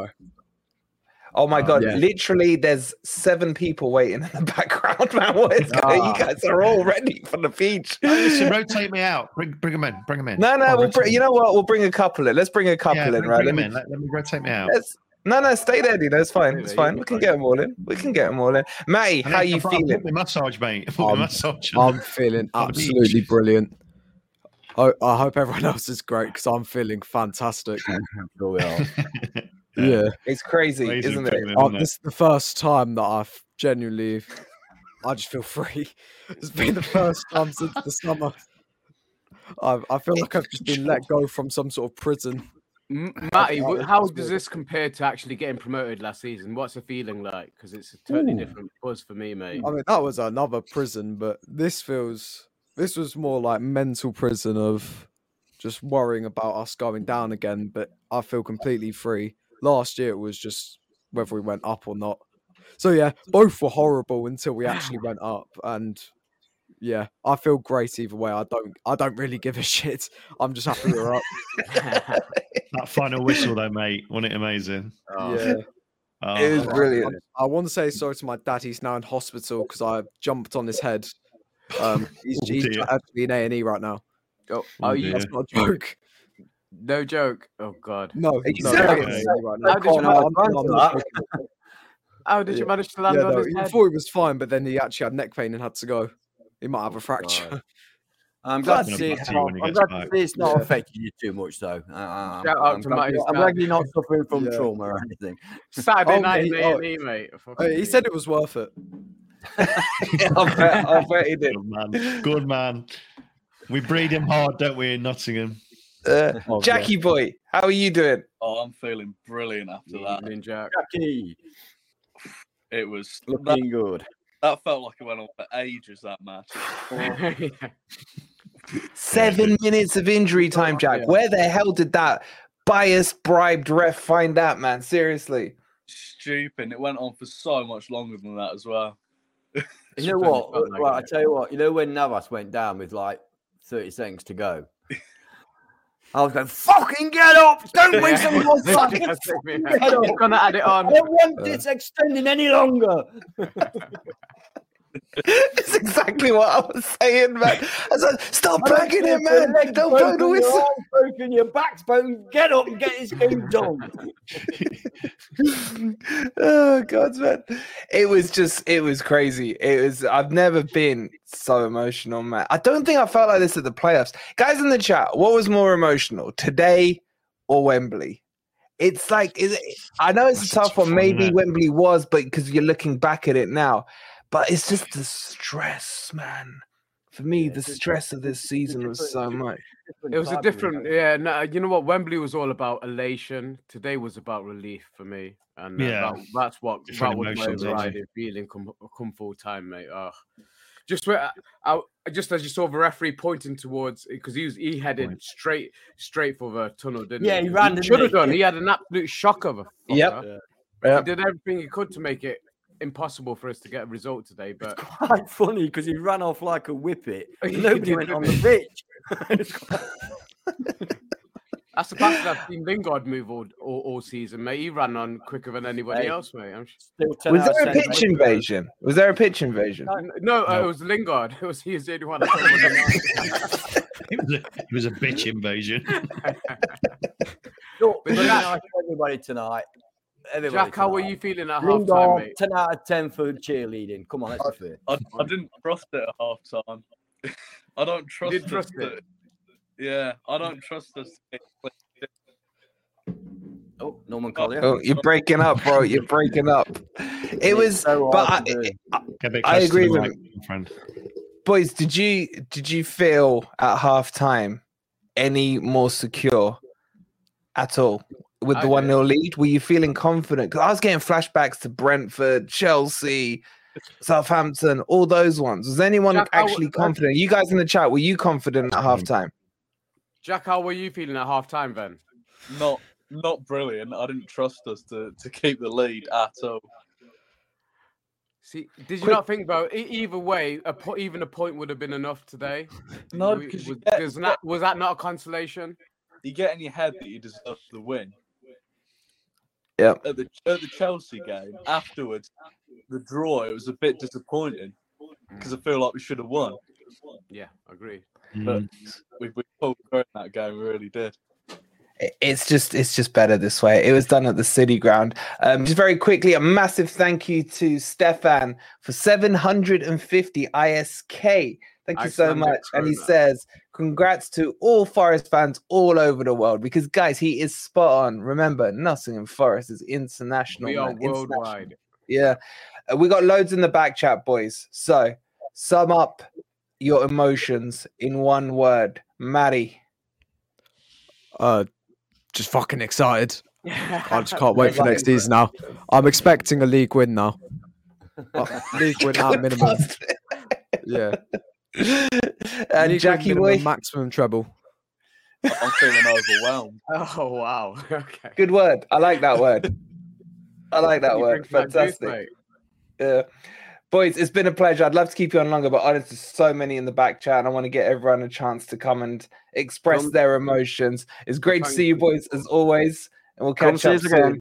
S2: Oh my god!
S7: yeah.
S2: Literally, there's seven people waiting in the background, man. What is going?
S5: Ah.
S2: You guys are all ready for the beach.
S3: Hey, Listen, rotate me out. Bring, bring them in. Bring them in.
S2: No, no,
S3: Oh,
S2: we'll
S3: rotate
S2: bring, you know what? We'll bring a couple in. Let's bring a couple
S3: yeah,
S2: in,
S3: bring,
S2: right?
S3: bring
S2: Let me,
S3: in. Let, let me rotate me out.
S2: let's, no, no, stay there, dude. It's fine. It's fine. We can get them all in. We can get them all in. Matty, how
S3: then
S2: you
S3: I've- I've
S2: feeling?
S3: put massage, mate. I've put my
S7: Um,
S3: massage. on.
S7: I'm feeling
S3: On the beach.
S7: absolutely brilliant. I, I hope everyone else is great because I'm feeling fantastic.
S4: Sure we are.
S7: Yeah,
S2: It's crazy,
S3: Amazing
S2: isn't it?
S3: feeling,
S7: Oh,
S3: isn't it?
S7: this is the first time that I've genuinely, I just feel free. It's been the first time since the summer. I, I feel like I've just been let go from some sort of prison.
S5: Matty,
S6: Yeah,
S5: wh-
S6: that's
S5: how does this compare to actually getting promoted last season? What's the feeling like? Because it's a totally
S7: Ooh.
S5: different buzz for me, mate.
S7: I mean, that was another prison, but this feels this was more like mental prison of just worrying about us going down again. But I feel completely free. Last year it was just whether we went up or not. So yeah, both were horrible until we actually went up, and yeah, I feel great either way. I don't, I don't really give a shit. I'm just happy we're up.
S3: that final whistle, though, mate. Wasn't it amazing?
S5: Oh,
S7: Yeah.
S3: Oh,
S2: It was
S7: I-
S2: brilliant.
S7: I, want to say sorry to my dad. He's now in hospital because I jumped on his head. Um, he's,
S3: Oh,
S7: he's actually in A and E right now.
S5: Oh,
S3: Oh,
S5: oh, you,
S3: dear.
S7: That's not a joke.
S5: no joke. Oh God.
S7: No,
S2: you
S7: no,
S2: serious?
S7: he's in A&E right now.
S5: How did you
S7: I'm- don't
S4: that?
S5: How did you manage to land
S7: Yeah,
S5: on
S7: no,
S5: his
S7: he
S5: head?
S7: thought he was fine, but then he actually had neck pain and had to go. He might have a
S4: Oh,
S7: fracture.
S4: God. I'm glad to see
S3: back
S4: it's
S3: to you
S4: not, I'm glad to see it's not
S7: Yeah.
S4: affecting you too much, though. Uh, I'm,
S5: Shout out
S4: I'm
S5: to
S4: glad,
S5: Matty
S4: I'm glad you're not suffering from
S7: Yeah.
S4: trauma or anything.
S5: Saturday
S7: Oh,
S5: night in
S7: mate, oh.
S5: A&E, mate.
S7: Uh, he said it was worth it.
S2: I'll, bet, I'll bet he did.
S3: Good man. Good man. We breed him hard, don't we, in Nottingham?
S2: Uh,
S4: Oh,
S2: Jackie boy, how are you doing?
S8: Oh, I'm feeling brilliant after that.
S5: Evening, Jack.
S4: Jackie,
S8: It was that,
S4: looking good.
S8: That felt like it went on for ages. That match. It
S2: Seven minutes of injury oh, time, Jack. Where the hell did that biased, bribed ref find that, man? Seriously.
S8: stupid. It went on for so much longer than that as well.
S4: You know what? Right, I tell you what. You know when Navas went down with like 30 seconds to go. I was going, fucking get up! Don't waste any more fucking
S5: He's
S4: get up!
S5: gonna add it on.
S4: I don't want this extending any longer.
S2: It's exactly what I was saying, man. I was like, stop
S4: I don't
S2: bagging
S4: care
S2: it, man. Don't blow the
S4: broken, your
S2: whistle.
S4: arm's broken, your back's broken. Get up and get this game done.
S2: oh god, man. It was just it was crazy. It was I've never been so emotional, man. I don't think I felt like this at the playoffs. Guys in the chat, what was more emotional, today or Wembley? It's like is it, I know it's a tough one. Maybe
S3: innit?
S2: Wembley was, but because you're looking back at it now. But it's just the stress, man. For me,
S4: Yeah,
S2: the stress of this season was so much.
S5: It was a different, yeah. No, you know what? Wembley was all about elation. Today was about relief for me, and uh,
S3: Yeah.
S5: that, that's what
S3: Different
S5: that was my
S3: emotions,
S5: overriding feeling come come full time, mate. Oh. Just where I, I- just as you saw the referee pointing towards because he was he headed
S3: Point.
S5: straight straight for the tunnel, didn't
S4: Yeah,
S5: he?
S4: Yeah, he ran, didn't
S5: should have done. He had an absolute shock of a
S2: Yep.
S5: fucker.
S2: Yeah.
S5: He did everything he could to make it impossible for us to get a result today, but it's
S4: Quite funny because he ran off like a whippet. Nobody went on the pitch.
S5: that's the fastest I've seen Lingard move all, all, all season, mate. He ran on quicker than anybody
S4: Hey.
S5: else, mate. I'm just...
S4: Still
S2: Was there a pitch
S4: mate.
S2: invasion? Was there a pitch invasion?
S5: No, uh,
S3: No.
S5: it was Lingard. It was he was the only one. that told
S3: It was a, it was a bitch invasion.
S4: Look,
S5: But
S4: really
S5: Jack-
S4: nice for everybody tonight.
S5: Not.
S4: Everybody
S5: Jack, how were you feeling at half time, mate?
S4: 10 out of 10 for cheerleading. Come on, let's be fair.
S8: I, I didn't trust it at half time. I don't trust,
S5: didn't trust
S8: to-
S5: it?
S8: Yeah, I don't trust us. to-
S4: Oh, Norman oh, Collier.
S2: Oh, you're breaking up, bro. You're breaking up. It was,
S4: so
S2: but
S4: hard
S2: I,
S4: to do.
S3: Get a bit
S2: I agree with
S3: mic, my friend.
S2: boys. Did you did you feel at halftime any more secure at all with
S5: I
S2: the one
S5: did.
S2: 0 lead? Were you feeling confident? Because I was getting flashbacks to Brentford, Chelsea, Southampton, all those ones. Was anyone
S5: Jack,
S2: actually
S5: I-
S2: confident? You guys in the chat, were you confident at halftime?
S5: Jack, how were you feeling at halftime then?
S8: Not not brilliant. I didn't trust us to, to keep the lead at all.
S5: See, did you
S2: Quick-
S5: not think about e- either way? A po- even a point would have been enough today.
S8: No,
S5: We-
S8: because
S5: was,
S8: get,
S5: was that was that not a consolation?
S8: you get in your head that you deserve the win.
S2: Yep.
S8: At the at the Chelsea game afterwards, the draw it was a bit disappointing because I feel like we should have won.
S5: Yeah, agree.
S8: But
S3: Mm.
S8: we we pulled through in that game. We really did.
S2: it's just it's just better this way. It was done at the City Ground. Um, just very quickly, a massive thank you to Stefan for 750 ISK. Thank you so
S5: Icelandic
S2: much. And he says, "Congrats to all Forest fans all over the world." Because guys, he is spot on. Remember, Nottingham Forest is international.
S5: We are
S2: man, international.
S5: worldwide.
S2: Yeah, Uh, we got loads in the back chat, boys. So sum up your emotions in one word, Maddie.
S7: Uh, just fucking excited. I just can't wait for
S2: Right.
S7: next season now. I'm expecting a league win now. Uh, league win at minimum. Yeah.
S2: And
S7: League
S2: Jackie
S7: minimum,
S2: boy,
S7: maximum treble.
S8: I'm feeling overwhelmed.
S5: Oh wow. Okay.
S2: good word. I like that word. I like that
S5: You
S2: word.
S5: drink that juice,
S2: Fantastic.
S5: mate.
S2: Yeah. Boys, it's been a pleasure. I'd love to keep you on longer, but honestly, there's so many in the back chat, and I want to get everyone a chance to come and express
S4: Come-
S2: their emotions. It's great to see you,
S5: you.
S2: boys, as always, and we'll
S4: Come
S2: catch
S4: see
S2: up
S4: us again.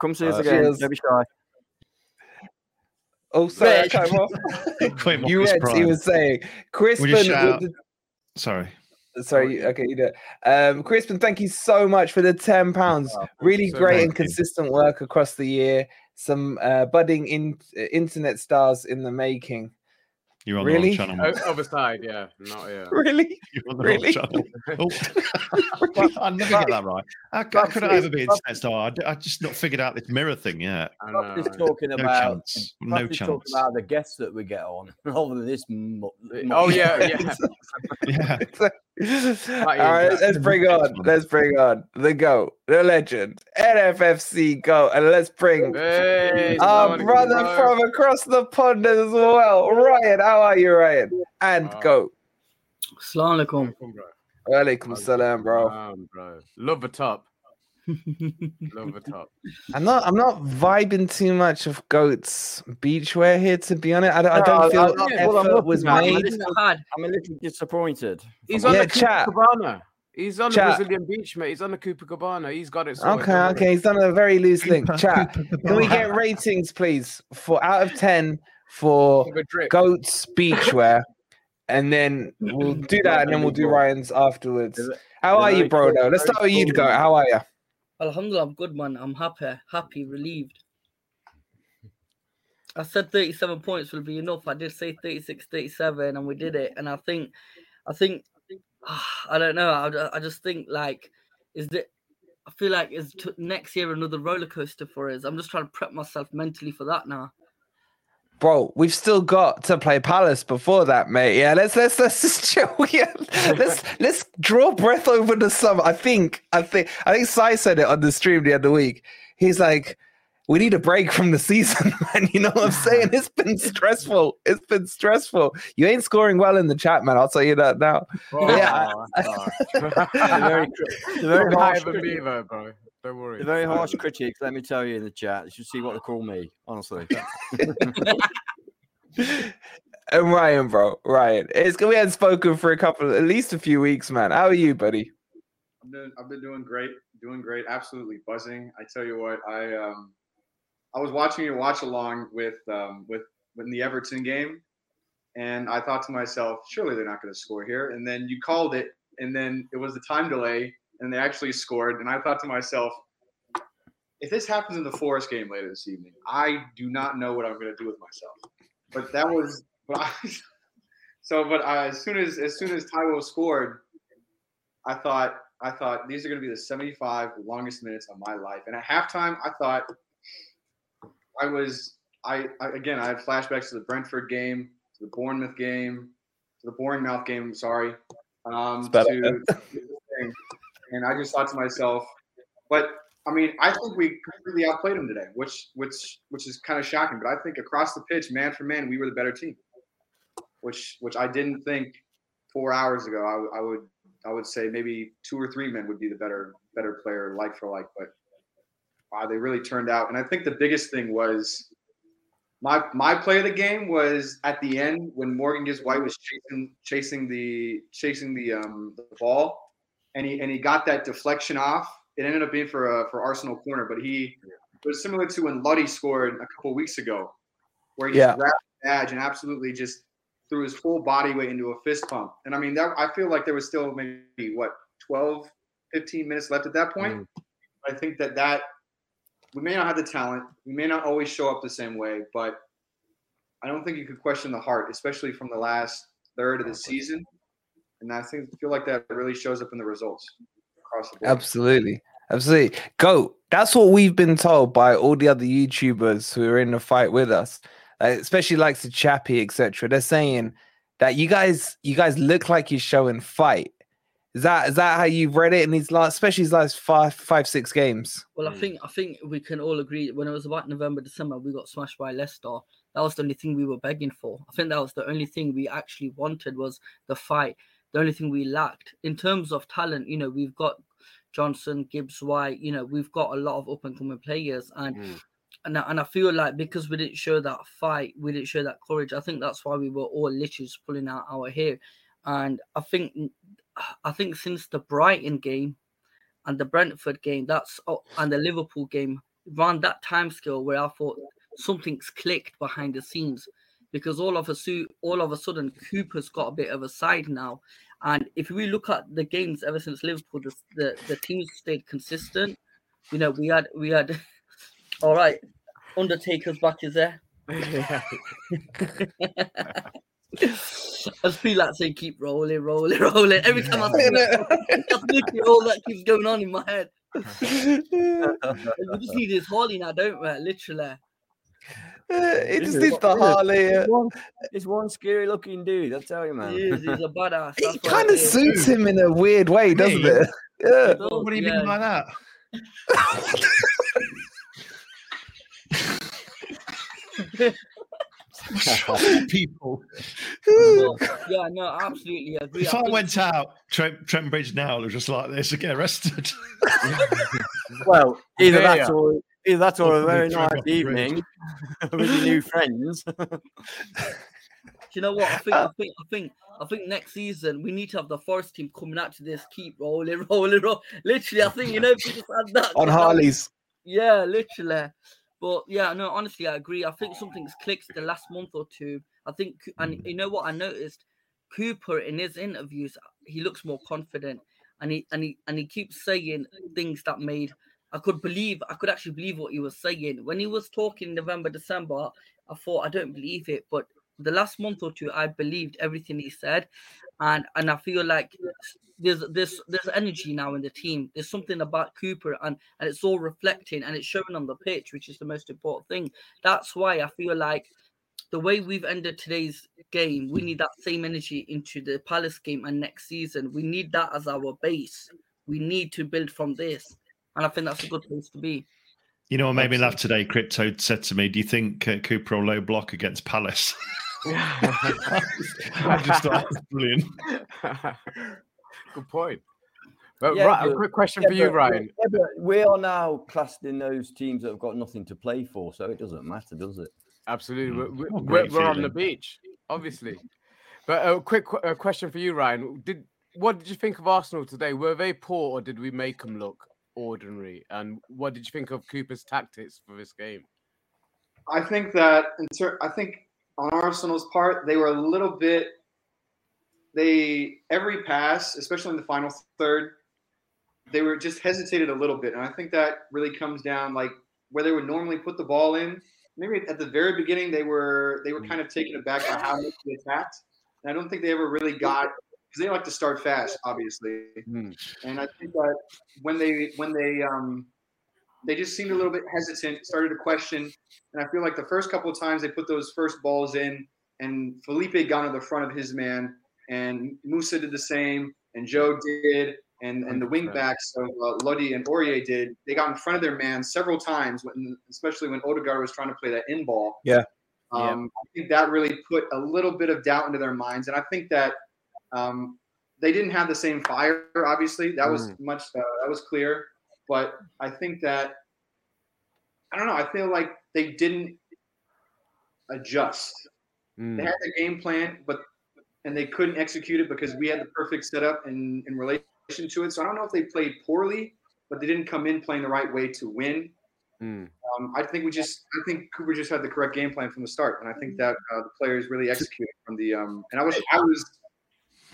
S4: Come see us
S7: Uh,
S4: again.
S2: cheers.
S4: Don't be shy.
S2: Oh, sorry, I cut him off.
S3: Quit
S2: you
S3: Marcus
S2: read, he was saying, Crispin
S3: shout
S2: with
S3: out-
S2: the
S3: Sorry.
S2: Sorry, okay, you do it. Um, Crispin, thank you so much for the ten pounds. Really
S5: so
S2: great and consistent work across the year. Some uh, budding in- internet stars in the making.
S3: You're on
S2: Really?
S3: the wrong channel.
S5: O- Other side, yeah, not here.
S2: Really?
S3: You're on the
S2: Really?
S3: wrong channel. Oh. I never get that right. How, how could I ever be internet star? I, d- I just not figured out this mirror thing yet.
S5: I
S4: Buff is
S5: know.
S4: talking
S3: No
S4: about
S3: chance. No
S4: Buff is
S3: chance.
S4: talking about the guests that we get on, rather than this. mo-
S5: Oh yeah, yeah.
S3: Yeah.
S2: All right, let's, let's bring on. Let's bring on the goat, the legend, NFFC goat, and let's bring
S5: Hey,
S2: our brother
S5: bro.
S2: from across the pond as well, Ryan. How are you, Ryan? And
S5: Uh,
S2: goat.
S9: Assalamu alaikum.
S5: Come, bro.
S2: Salam, bro.
S5: Um, bro. Love the top. Love the top.
S2: I'm not. I'm not vibing too much of goats beachwear here, to be honest. I don't, I don't
S4: No,
S2: feel
S4: I-
S2: the
S4: I- well, I'm
S2: effort
S4: looking
S2: was
S4: at it.
S2: made.
S9: It's not.
S4: I'm a little disappointed.
S5: He's on
S2: Yeah,
S5: the
S2: chat.
S5: Copacabana. He's on
S2: Chat.
S5: the Brazilian beach, mate. He's on the Copacabana. He's got it. sorted,
S2: Okay,
S5: don't
S2: okay. He's done a very loose link. Chat. Can we get ratings, please, for out of ten for
S5: Have a drip.
S2: goats beachwear, and then we'll do that, and then we'll do Ryan's afterwards. How are you, bro? Though, let's start with you, go. How are you?
S9: Alhamdulillah, I'm good, man. I'm happy, happy, relieved. I said 37 points will be enough. I did say 36, 37, and we did it. And I think, I think, I don't know. I, I just think like, is that I feel like is t- next year another roller coaster for us. I'm just trying to prep myself mentally for that now.
S2: Bro, we've still got to play Palace before that, mate. Yeah, let's let's let's just chill. Yeah, let's let's draw breath over the summer. I think I think I think Sai said it on the stream the other week. He's like, we need a break from the season, man. You know what I'm saying? It's been stressful. It's been stressful. You ain't scoring well in the chat, man. I'll tell you that now.
S5: Oh,
S2: Yeah,
S5: that's
S4: The very, the very
S5: Don't
S4: harsh,
S5: hire the
S4: critics,
S5: beaver, bro. Don't worry.
S4: the very harsh critics. Let me tell you in the chat, you should see what they call me. Honestly,
S2: And Ryan, bro, Ryan, it's we hadn't spoken for a couple, at least a few weeks, man. How are you, buddy?
S10: I've been I've been doing great, doing great, absolutely buzzing. I tell you what, I um I was watching your watch along with um with in the Everton game, and I thought to myself, surely they're not going to score here. And then you called it, and then it was the time delay, and they actually scored. And I thought to myself, if this happens in the Forest game later this evening, I do not know what I'm going to do with myself. But that was, but I, so. But I, as soon as as soon as Taiwo scored, I thought I thought these are going to be the 75 longest minutes of my life. And at halftime, I thought I was I, I again I had flashbacks to the Brentford game, to the Bournemouth game, to the Bournemouth game. Sorry, um,
S2: It's better.
S10: to, and I just thought to myself, but I mean, I think we completely outplayed them today, which which which is kind of shocking. But I think across the pitch, man for man, we were the better team, which which I didn't think four hours ago. I, I would I would say maybe two or three men would be the better better player, like for like. But wow, they really turned out. And I think the biggest thing was my my play of the game was at the end when Morgan Gibbs White was chasing chasing the chasing the um the ball, and he and he got that deflection off. It ended up being for a for Arsenal corner, but he it was similar to when Lodi scored a couple weeks ago, where he
S2: Yeah.
S10: just grabbed the badge and absolutely just threw his full body weight into a fist pump. And I mean that I feel like there was still maybe what 12, 15 minutes left at that point. Mm. I think that that we may not have the talent, we may not always show up the same way, but I don't think you could question the heart, especially from the last third of the season. And I think feel like that really shows up in the results across the board.
S2: Absolutely. Absolutely. Go. That's what we've been told by all the other YouTubers who are in the fight with us, uh, especially likes the Chappie, etc. They're saying that you guys, you guys look like you're showing fight. Is that is that how you've read it in these last, especially these last five, five, six games?
S9: Well, I think I think we can all agree when it was about November, December, we got smashed by Leicester. That was the only thing we were begging for. I think that was the only thing we actually wanted was the fight. The only thing we lacked in terms of talent, you know, we've got Johnson, Gibbs, White. You know, we've got a lot of up and coming players, and
S5: Mm.
S9: and I, and I feel like because we didn't show that fight, we didn't show that courage. I think that's why we were all literally just pulling out our hair. And I think I think since the Brighton game and the Brentford game, that's oh, and the Liverpool game, around that time scale where I thought something's clicked behind the scenes. Because all of a su- all of a sudden Cooper's got a bit of a side now. And if we look at the games ever since Liverpool, the the, the teams stayed consistent. You know, we had we had all right, Undertaker's back is there. I just feel like saying keep rolling, rolling, rolling. Every time I see that, all that keeps going on in my head. we just need this Harley now, don't we? Literally.
S2: it just needs the Harley. uh,
S11: It's one, it's one scary looking dude, I tell you, man.
S9: He is, he's a badass.
S2: It kind of suits him in a weird way, doesn't
S3: Me?
S2: it? Yeah.
S3: What do you
S9: Yeah.
S3: mean by that? What's wrong with people?
S9: Yeah, no, I absolutely agree.
S3: If I
S9: think-
S3: went out Trent, Trent Bridge now, was just like this, I'd get arrested.
S11: Well, either
S4: There
S11: that
S4: you
S11: or either that or a very nice
S3: off the bridge.
S11: evening with your new friends.
S9: Do you know what? I think, uh, I think, I think, I think next season we need to have the Forest team coming out to this, keep rolling, rolling, roll. Literally, I think you know, if we just had that
S2: On
S9: that-
S2: Harleys.
S9: Yeah, literally. But yeah, no, honestly, I agree. I think something's clicked the last month or two. I think, and mm. you know what I noticed, Cooper in his interviews, he looks more confident, and he and he and he keeps saying things that made I could believe, I could actually believe what he was saying when he was talking November, December. I thought I don't believe it, but the last month or two, I believed everything he said, and and I feel like there's there's there's energy now in the team. There's something about Cooper, and and it's all reflecting and it's showing on the pitch, which is the most important thing. That's why I feel like the way we've ended today's game, we need that same energy into the Palace game and next season. We need that as our base. We need to build from this, and I think that's a good place to be.
S3: You know what made me laugh today? Crypto said to me, "Do you think uh, Cooper will low block against Palace?" I just thought that's brilliant.
S5: Good point. But
S11: Yeah,
S5: right, a quick question
S11: Yeah,
S5: for you,
S11: but-
S5: Ryan.
S11: Yeah, but we are now classed in those teams that have got nothing to play for, so it doesn't matter, does it?
S5: Absolutely, we're, we're, we're, we're on the beach, obviously. But a quick qu- uh, question for you, Ryan. Did what did you think of Arsenal today? Were they poor, or did we make them look ordinary? And what did you think of Cooper's tactics for this game?
S10: I think that in ter- I think on Arsenal's part, they were a little bit. They every pass, especially in the final third, they were just hesitated a little bit, and I think that really comes down like where they would normally put the ball in. Maybe at the very beginning, they were they were kind of taken aback by how they attacked, and I don't think they ever really got because they like to start fast, obviously.
S5: Hmm.
S10: And I think that when they when they um they just seemed a little bit hesitant, started to question, and I feel like the first couple of times they put those first balls in, and Felipe got to the front of his man, and Musa did the same, and Joe did, and and the wing
S5: 100%.
S10: backs of uh, Lodi and Aurier did. They got in front of their man several times, when, especially when Odegaard was trying to play that in ball.
S2: Yeah.
S5: Yeah.
S10: Um, I think that really put a little bit of doubt into their minds, and I think that um, they didn't have the same fire. Obviously, that was much uh, that was clear. But I think that I don't know. I feel like they didn't adjust.
S5: Hmm.
S10: They had the game plan, but and they couldn't execute it because we had the perfect setup in in relation to it. So I don't know if they played poorly, but they didn't come in playing the right way to win.
S5: Hmm.
S10: Um, I think we just, I think Cooper just had the correct game plan from the start, and I think that uh, the players really executed from the. Um, and I was, I was,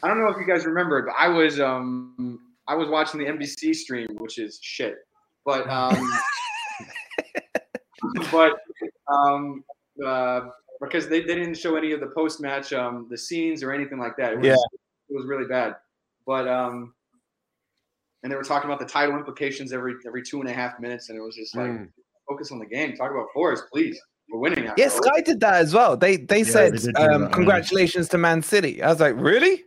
S10: I don't know if you guys remember it, but I was, um, I was watching the NBC stream, which is shit, but, um, but, um, uh, because they, they didn't show any of the post match, um, the scenes or anything like that. It was,
S2: Yeah.
S10: it was really bad, but, um, and they were talking about the title implications every every two and a half minutes, and it was just like
S5: Mm.
S10: focus on the game. Talk about Forest, please. We're winning. after
S2: Yeah. Sky did that as well. They they said,
S3: they
S2: um, "Congratulations to Man City." I was like, "Really?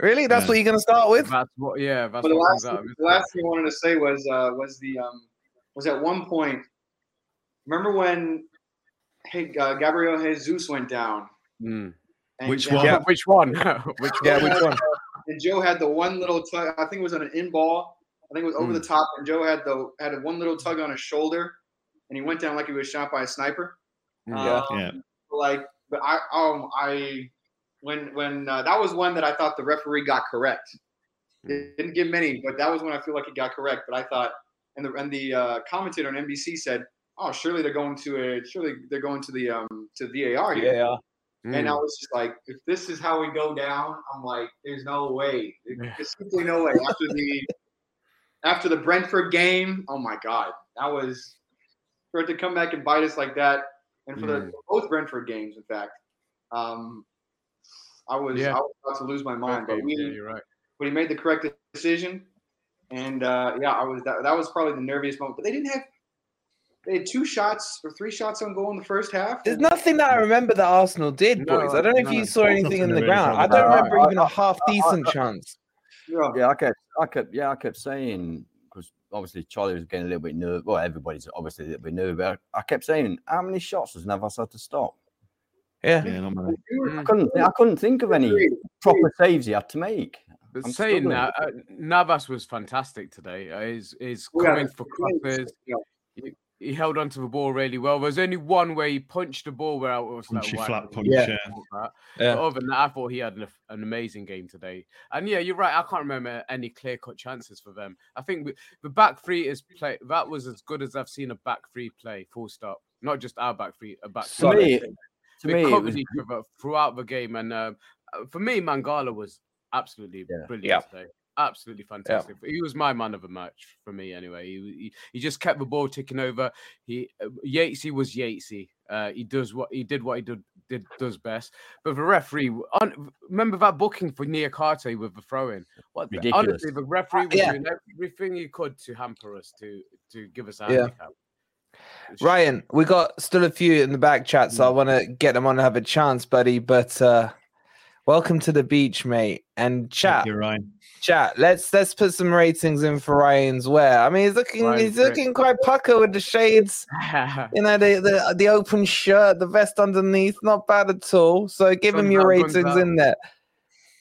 S2: Really? That's
S3: Yeah.
S2: what you're gonna start with?"
S5: That's what. Yeah, that's
S10: But the
S5: what
S10: last,
S5: comes out.
S10: the last thing I wanted to say was uh, was the um, was at one point. Remember when hey uh, Gabriel Jesus went down? And,
S3: Which
S10: and-
S3: one?
S2: Yeah.
S5: Which one? Which
S2: Yeah, which one?
S10: And Joe had the one little tug. I think it was on an in ball. I think it was over
S5: Hmm.
S10: the top, and Joe had the had one little tug on his shoulder, and he went down like he was shot by a sniper.
S2: Yeah.
S10: Um,
S3: Yeah.
S10: like but i um i when when uh, that was one that i thought the referee got correct it didn't give many but that was when i feel like he got correct but i thought and the and the uh, commentator on nbc said oh surely they're going to a surely they're going to the um to var here
S2: Yeah,
S10: And I
S5: Mm.
S10: was just like, if this is how we go down, I'm like, there's no way. There's simply no way. After the after the Brentford game, oh my god, that was for it to come back and bite us like that, and for
S5: Mm.
S10: the both Brentford games, in fact, um, I was
S5: Yeah.
S10: I was about to lose my mind.
S5: Both
S10: But we
S5: yeah, you're right.
S10: but he made the correct decision, and uh, yeah, I was that, that was probably the nerviest moment. But they didn't have they had two shots or three shots on goal in the first half.
S2: There's nothing that I remember that Arsenal did,
S10: No,
S2: boys. I don't know if you
S10: no.
S2: saw anything
S3: Nothing
S2: in the
S3: really
S2: ground. I don't remember
S11: I-
S2: even
S11: I-
S2: a half
S11: uh, uh,
S2: decent
S11: uh,
S2: chance.
S10: Yeah.
S11: Yeah, I kept, I kept, yeah, I kept saying because obviously Charlie was getting a little bit nervous. Well, everybody's obviously a little bit nervous. But I kept saying, how many shots has Navas had to stop?
S2: Yeah,
S3: Yeah, not many.
S11: I couldn't, I couldn't think of any proper saves he had to make.
S5: But
S11: I'm
S5: saying
S11: struggling.
S5: that, uh, Navas was fantastic today. Uh, he's he's
S10: yeah,
S5: coming for
S10: yeah,
S5: crosses.
S10: yeah.
S5: He, he held onto the ball really well. There's only one where he punched the ball where I was like,
S3: Punchy
S5: "Wow,
S3: flat
S5: he
S3: punch, yeah.
S2: Yeah.
S5: But other than that, I thought he had an, an amazing game today. And yeah, you're right. I can't remember any clear cut chances for them. I think we- the back three is play. That was as good as I've seen a back three play. Full stop. Not just our back three, a back
S11: To
S5: three.
S11: me, to
S5: they
S11: me, it
S5: covered
S11: was
S5: each other throughout the game, and uh, uh, for me, Mangala was absolutely
S11: Yeah.
S5: brilliant
S2: Yeah.
S5: today. Absolutely fantastic. He was my man of the match for me, anyway. He, he he just kept the ball ticking over. He uh, Yatesy was Yatesy. Uh, he does what he did. What he did, did does best. But the referee, on, remember that booking for Niakhaté with the throw in. What the-
S11: Ridiculous.
S5: honestly, the referee was
S2: yeah.
S5: doing everything he could to hamper us to to give us a
S2: Yeah.
S5: handicap. It's-
S2: Ryan, we got still a few in the back chat, so I want to get them on and have a chance, buddy. But uh welcome to the beach, mate. And chat,
S3: You're right.
S2: chat. Let's let's put some ratings in for Ryan's wear. I mean, he's looking
S5: Ryan's
S2: he's
S5: great.
S2: looking quite pucker with the shades. You know, the, the the open shirt, the vest underneath, not bad at all. So give him your ratings
S5: out.
S2: in there.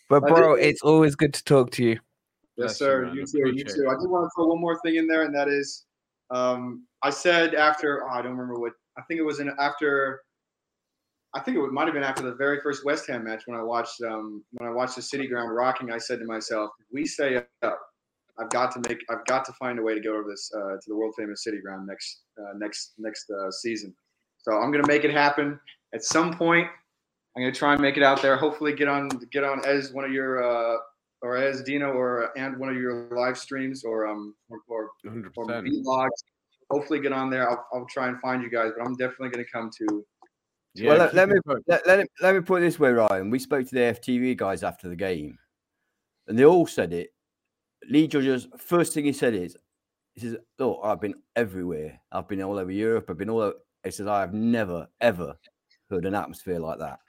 S2: But
S10: I did-
S2: bro, it's always good to talk to you.
S10: Yes,
S5: Bless
S10: sir.
S5: man.
S10: You too. You too. I did want to throw one more thing in there, and that is, um, I said after oh, I don't remember what I think it was in after. I think it might have been after the very first West Ham match when I watched um, when I watched the City Ground rocking. I said to myself, we stay up, I've got to make I've got to find a way to go to this uh, to the world famous City Ground next uh, next next uh, season. So I'm gonna make it happen at some point. I'm gonna try and make it out there. Hopefully, get on get on as one of your uh, or as Dino or and one of your live streams or um or or, or
S5: 100%.
S10: vlogs. Hopefully, get on there. I'll, I'll try and find you guys, but I'm definitely gonna come to.
S5: Yeah,
S11: well, let, let me let, let, it- let me put it this way, Ryan. We spoke to the FTV guys after the game, and they all said it. Lee Judges, first thing he said is, he says, "Look, I've been everywhere. I've been all over Europe. I've been all over." He says, "I have never ever heard an atmosphere like that."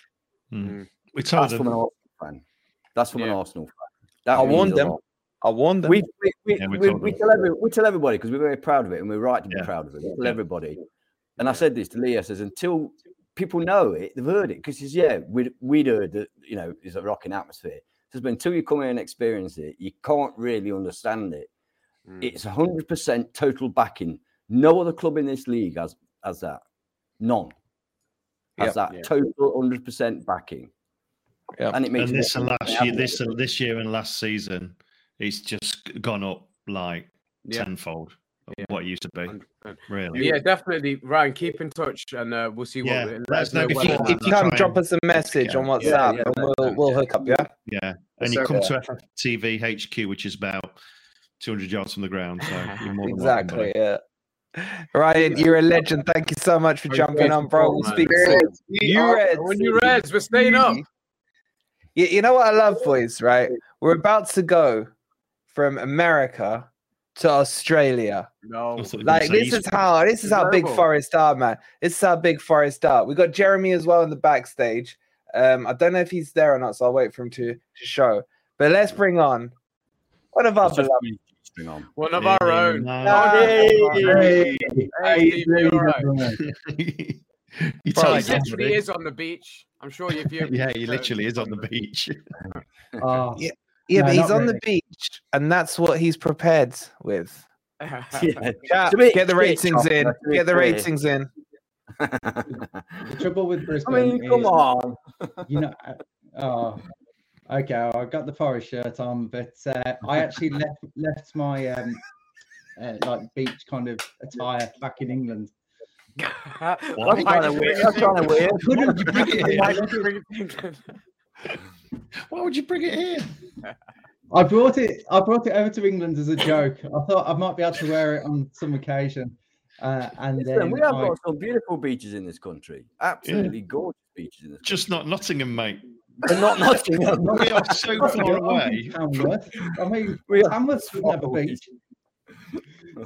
S3: Mm. We told
S11: That's from an. Arsenal fan. That's from an Arsenal fan. That
S2: I warned them.
S11: lot.
S2: I warned them.
S11: We we, we,
S3: Yeah, we
S11: we, we tell every, we tell everybody because we're very proud of it and we're right to be
S3: Yeah.
S11: proud of it. We tell
S3: Yeah.
S11: everybody. And I said this to Leah says until people know it, they've heard it because yeah, we'd we'd heard that you know it's a rocking atmosphere. Says, but until you come here and experience it, you can't really understand it.
S5: Mm.
S11: It's hundred percent total backing. No other club in this league has has that. None has
S2: Yep.
S11: that
S5: Yeah.
S11: total hundred percent backing.
S2: Yep.
S11: And it makes
S3: And this and last year, this and this year and last season, it's just gone up like
S5: Yeah.
S3: tenfold of
S5: Yeah.
S3: what it used to be.
S5: 100%.
S3: Really.
S5: Yeah, definitely, Ryan. Keep in touch, and uh, we'll see what.
S3: Yeah,
S5: we-
S3: let
S5: let
S3: us
S5: us
S3: know
S5: know
S3: if you-
S5: it
S2: if you can
S3: try
S2: drop us a message on WhatsApp,
S11: yeah,
S2: and we'll we'll hook up. Yeah.
S3: Yeah, and you
S10: sir.
S3: come to FFTV HQ, which is about 200 yards from the ground. So you're more than welcome,
S2: Exactly.
S3: buddy.
S2: Yeah. Ryan, you're a legend. Thank you so much for
S5: Very
S2: jumping on, bro. We'll
S5: grateful,
S2: speak soon. You
S10: are-
S2: Reds.
S5: When you Reds, we're staying up.
S2: You, you know what I love, boys, right? We're about to go from America to Australia.
S5: No,
S3: I thought you were
S2: Like this is
S3: East-
S2: how this is how Big
S5: Global.
S2: Forest are, man. This is how Big Forest are. We got Jeremy as well in the backstage. Um, I don't know if he's there or not, so I'll wait for him to, to show. But let's bring on one of our
S11: It's just
S2: beloved.
S11: on.
S5: one of our own.
S3: Yeah.
S5: Hey,
S12: Hey,
S5: Steve, you all right?
S3: you
S2: Bro,
S3: tight,
S5: He literally is on the beach. I'm sure if you.
S3: Yeah, he literally is on the beach.
S12: Oh,
S2: Yeah. Yeah,
S12: No,
S2: but he's
S12: not
S2: on the beach, and that's what he's prepared with.
S11: Yeah.
S2: Chat,
S11: It's a bit
S2: get the ratings
S11: Chopper,
S2: in. Get the
S11: fair.
S2: ratings in.
S12: the trouble with
S11: I
S12: Brisbane
S11: mean, come
S12: is,
S11: on.
S12: you know, uh, oh, okay, I got the forest shirt on, but uh, I actually left left my um, uh, like beach kind of attire back in England.
S11: I'm trying to win. I'm trying to win.
S3: Why would you bring it
S5: Why would you bring it to England?
S3: Why would you bring it in?
S12: I brought it. I brought it over to England as a joke. I thought I might be able to wear it on some occasion. Uh, and
S11: Listen,
S12: then
S11: we have
S12: I-
S11: got some beautiful beaches in this country. Absolutely gorgeous beaches in this
S3: Just not Nottingham, mate.
S11: But not Nottingham.
S3: We are so far away.
S12: Tamworth. I mean,
S11: We are
S12: Tamworth would have
S11: far
S12: beach.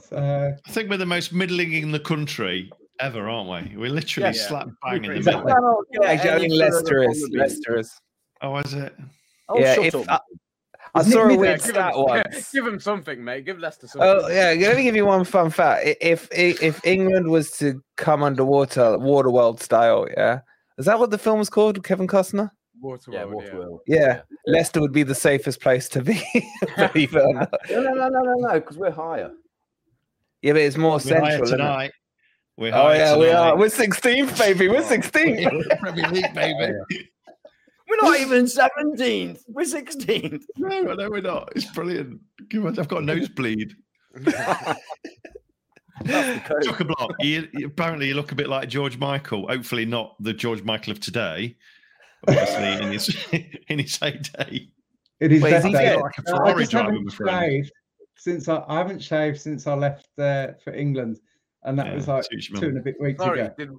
S12: So,
S3: I think we're the most middling in the country ever, aren't we? We're literally
S11: Yeah.
S3: slap bang in the middle.
S2: Actually, I think Leicester is. Leicester is.
S3: Oh, is it?
S11: Oh,
S2: yeah,
S11: shut up.
S2: I, I
S12: it
S2: saw a weird
S5: Yeah, give,
S2: stat
S5: him,
S2: once.
S5: give him something, mate. Give Leicester oh, something.
S2: Oh yeah, let me give you one fun fact. If if, if England was to come underwater, Waterworld style, yeah, is that what the film was called? Kevin Costner.
S5: Waterworld,
S11: yeah,
S5: yeah.
S11: Waterworld.
S2: Yeah, Leicester would be the safest place to be. believe it or not.
S11: No, no, no, no, no, no, because we're higher.
S2: Yeah, but it's more
S3: We're higher
S2: central. isn't it?
S3: tonight. We're
S2: Oh
S3: higher
S2: yeah, we are. We're 16th, baby. We're 16th.
S3: Premier League, baby.
S11: Oh, We're not even 17th. We're 16th.
S3: No, no, we're not. It's brilliant. Give us- I've got a nosebleed.
S11: That's the code.
S3: Chock a block. You, you- apparently, you look a bit like George Michael. Hopefully, not the George Michael of today. Obviously, in his in his heyday.
S12: it is
S2: Wait, is he
S12: day.
S2: dead?
S3: Like a
S12: I
S3: Ferrari
S12: just
S3: driver,
S12: haven't
S3: my friend.
S12: shaved since I, I haven't shaved since I left uh, for England, and that
S3: Yeah,
S12: was like
S3: suits
S12: two and a bit weeks
S5: Sorry,
S12: ago.
S5: did,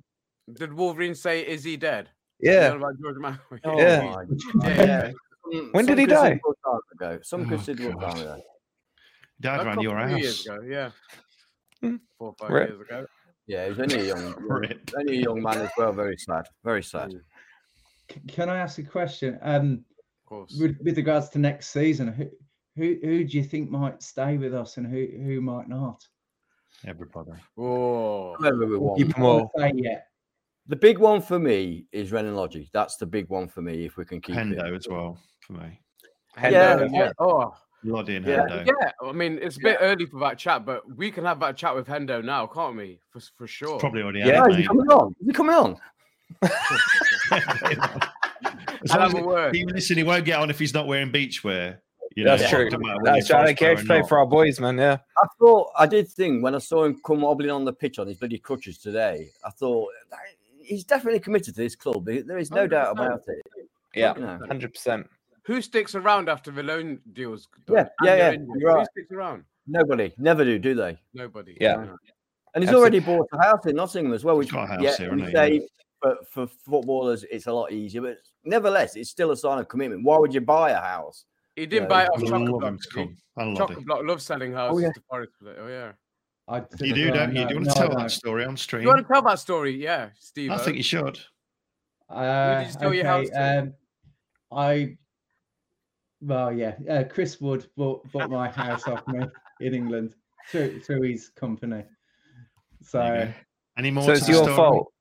S5: did Wolverine say, is he dead?
S2: Yeah.
S5: About George Michael?
S11: Oh,
S2: Yeah.
S11: my
S5: Yeah,
S11: God.
S5: yeah.
S11: Some-
S2: When did he die?
S11: considerable time ago. Some
S3: Oh,
S11: considerable
S3: God.
S11: time ago.
S3: Died around your
S5: few years ago, yeah.
S2: Hmm.
S5: Four or five
S2: Rip.
S5: years ago.
S11: Yeah, he was only a young, only a young man as well. Very sad. Very sad.
S12: Can I ask a question? Um,
S5: Of course.
S12: with, with regards to next season, who, who who do you think might stay with us and who who might not?
S3: Everybody.
S5: Oh,
S11: Whoever we want.
S2: Keep 'em all.
S12: Say yet.
S11: The big one for me is Renan Lodi. That's the big one for me if we can keep
S3: Hendo
S11: it.
S3: as well for me.
S11: Yeah,
S5: Hendo,
S11: yeah.
S5: Oh,
S3: Lodi and
S11: Yeah.
S3: Hendo.
S5: yeah. I mean, it's a bit early for that chat, but we can have that chat with Hendo now, can't we? For, for sure.
S3: Probably already
S2: Yeah,
S3: had
S11: is he coming on? Is he coming on?
S3: As
S5: I'll
S3: long
S5: have
S3: as
S5: a word.
S3: he, listen, he won't get on if he's not wearing beachwear. You
S2: That's true.
S3: it doesn't matter whether
S2: That's
S3: you're
S2: true. I don't care if
S3: player
S2: you
S3: or
S2: play for our boys, man. Yeah.
S11: I thought I did think when I saw him come wobbling on the pitch on his bloody crutches today. I thought "That- he's definitely committed to this club. There there is no doubt
S5: 100%.
S11: about it.
S2: Oh, yeah.
S11: You know.
S2: 100%.
S5: Who sticks around after the loan deals?
S11: Yeah,
S5: done
S11: yeah,
S5: and
S11: yeah,
S5: injured?
S11: you're
S5: Who
S11: right.
S5: sticks around?
S11: Nobody, never do, do they?
S5: Nobody.
S2: Yeah.
S5: No.
S11: And he's
S2: Absolutely.
S11: already bought a house in Nottingham as well, which
S3: got a house
S11: yeah,
S3: here,
S11: we
S3: hasn't he?
S11: say for, for footballers it's a lot easier, but nevertheless, it's still a sign of commitment. Why would you buy a house?
S5: He didn't
S11: Yeah,
S5: buy it off
S3: would
S5: Chocolate Block.
S3: him to
S5: did he?
S3: come. I love
S5: Chocolate. Block loves selling oh, houses oh,
S11: yeah.
S5: to Forest. Oh yeah.
S12: I
S3: You do, don't you? Do you want to tell that story on stream?
S5: Do you want to tell that story? Yeah, Steve.
S3: I think you should.
S12: Uh,
S5: did you sell
S12: okay,
S5: your house to?
S12: um, I well, yeah, uh, Chris Wood bought bought my house off me in England through through his company. So
S3: There. Any more?
S2: So it's your
S3: story?
S2: fault.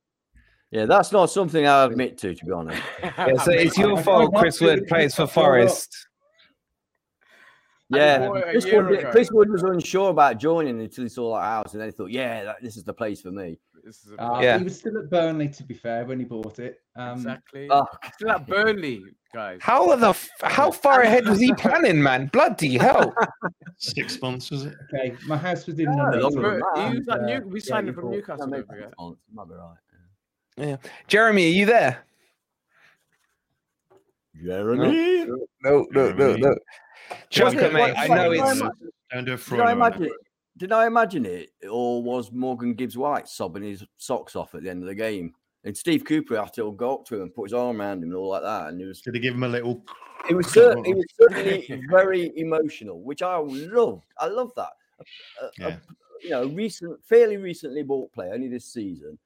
S11: Yeah, that's not something I admit to, to be honest.
S2: Yeah, so it's your
S12: I- I
S2: fault Chris Wood plays for
S12: I up.
S2: Forest.
S11: Yeah,
S5: bought it a
S11: Chris Wood. Chris Wood was unsure about joining until he saw that house, and then he thought, "Yeah, that, this is the place for me."
S5: This is a-
S12: uh,
S2: Yeah.
S12: he was still at Burnley, to be fair, when he bought it. Um,
S5: exactly.
S11: Oh,
S5: Still at Burnley, guys.
S2: How the f- how far ahead was he planning, man? Bloody hell!
S3: Six months, was it?
S12: Okay, my house was in
S11: No,
S12: Nuneaton,
S11: longer than
S5: But
S11: that.
S5: he was at New- we
S12: yeah,
S5: signed
S12: he
S5: him from
S12: bought-
S5: Newcastle.
S11: No,
S5: don't
S11: maybe
S5: forget.
S11: that's fine. Might be right.
S2: Jeremy, are you there?
S11: Jeremy.
S2: No, no, no, no. Chuck
S11: Was
S2: it,
S11: it-
S2: mate. I know
S11: did I
S2: it's.
S11: ima-
S3: Don't do a
S11: Did. I imagine
S3: it.
S11: it? Did I imagine it, or was Morgan Gibbs White sobbing his socks off at the end of the game? And Steve Cooper had to go up to him and put his arm around him and all like that, and it was
S3: Did he give him a little?
S11: it was cer- it was certainly very emotional, which I loved. I love that. A- a- a- you know, recent, fairly recently bought player, only this season,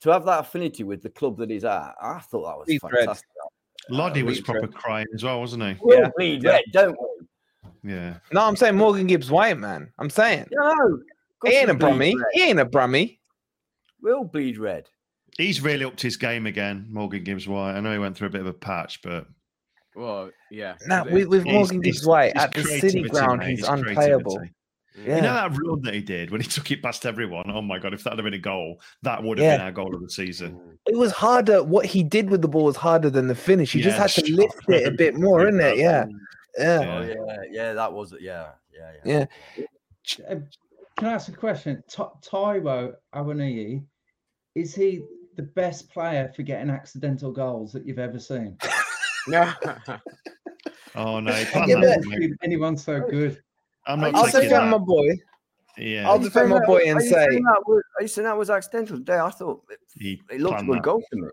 S11: to have that affinity with the club that he's at, I thought that was
S2: Bleed red.
S11: fantastic.
S3: Lodi uh,
S2: was
S3: proper
S2: red.
S3: crying as well, wasn't he?
S11: We'll
S2: Yeah.
S11: bleed
S2: Yeah.
S11: red, don't we?
S3: Yeah.
S2: No, I'm saying Morgan Gibbs White, man. I'm saying
S11: No,
S2: he ain't a
S11: bleed
S2: Brummie.
S11: red.
S2: He ain't a Brummie.
S11: We'll bleed red.
S3: He's really upped his game again, Morgan Gibbs White. I know he went through a bit of a patch, but
S5: Well, yeah.
S2: Nah,
S5: It-
S2: with, with Morgan
S3: he's-
S2: Gibbs White at the City ground,
S3: mate,
S2: he's
S3: his
S2: unplayable.
S3: creativity.
S2: Yeah.
S3: You know that run that he did when he took it past everyone? Oh my god, if that had been a goal, that would have
S2: Yeah.
S3: been our goal of the season.
S2: It was harder. What he did with the ball was harder than the finish. He
S3: Yeah,
S2: just had to lift it a bit more,
S3: through
S2: isn't it? Yeah.
S3: That.
S2: Yeah.
S11: Oh
S3: Yeah.
S11: yeah, yeah, that was it. Yeah, yeah, yeah.
S2: Yeah.
S12: Uh, Can I ask a question? Ty- Taiwo Awoniyi, is he the best player for getting accidental goals that you've ever seen?
S5: Yeah.
S3: Oh no, he
S12: I've
S3: planned
S12: never
S3: that,
S12: anyone so good.
S3: I'm not
S2: I'll defend my boy.
S3: Yeah,
S2: I'll defend my boy and say
S11: saying that was, are you saying that was accidental today? I thought it,
S3: he
S11: it looked good
S3: that.
S11: goal to me.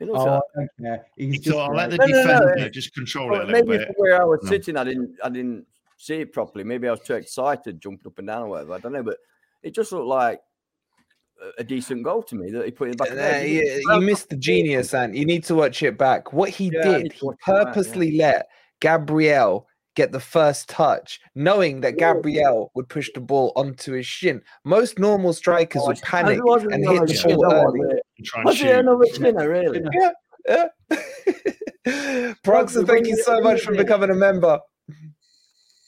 S11: It looks
S12: Oh,
S11: like-
S12: I don't care. He's
S3: He
S12: just
S3: thought, I'll let the
S12: great.
S11: No, no, no,
S3: defender just control it a little
S11: maybe
S3: bit.
S11: from where I was
S3: No.
S11: sitting, I didn't, I didn't see it properly. Maybe I was too excited, jumping up and down or whatever. I don't know, but it just looked like a, a decent goal to me that he put in the back of the
S2: Uh,
S11: net.
S2: you, you missed the genius, and you need to watch it back. What he
S11: Yeah,
S2: did, he
S11: watch it back, yeah.
S2: purposely let Gabriel get the first touch, knowing that Gabriel would push the ball onto his shin. Most normal strikers
S11: Oh,
S2: would panic and hit the ball early.
S11: It.
S3: and try and
S11: Was it
S3: shoot.
S11: another shinner, really?
S2: Yeah, yeah. Proxer, thank you
S11: you-
S2: so much for becoming a member.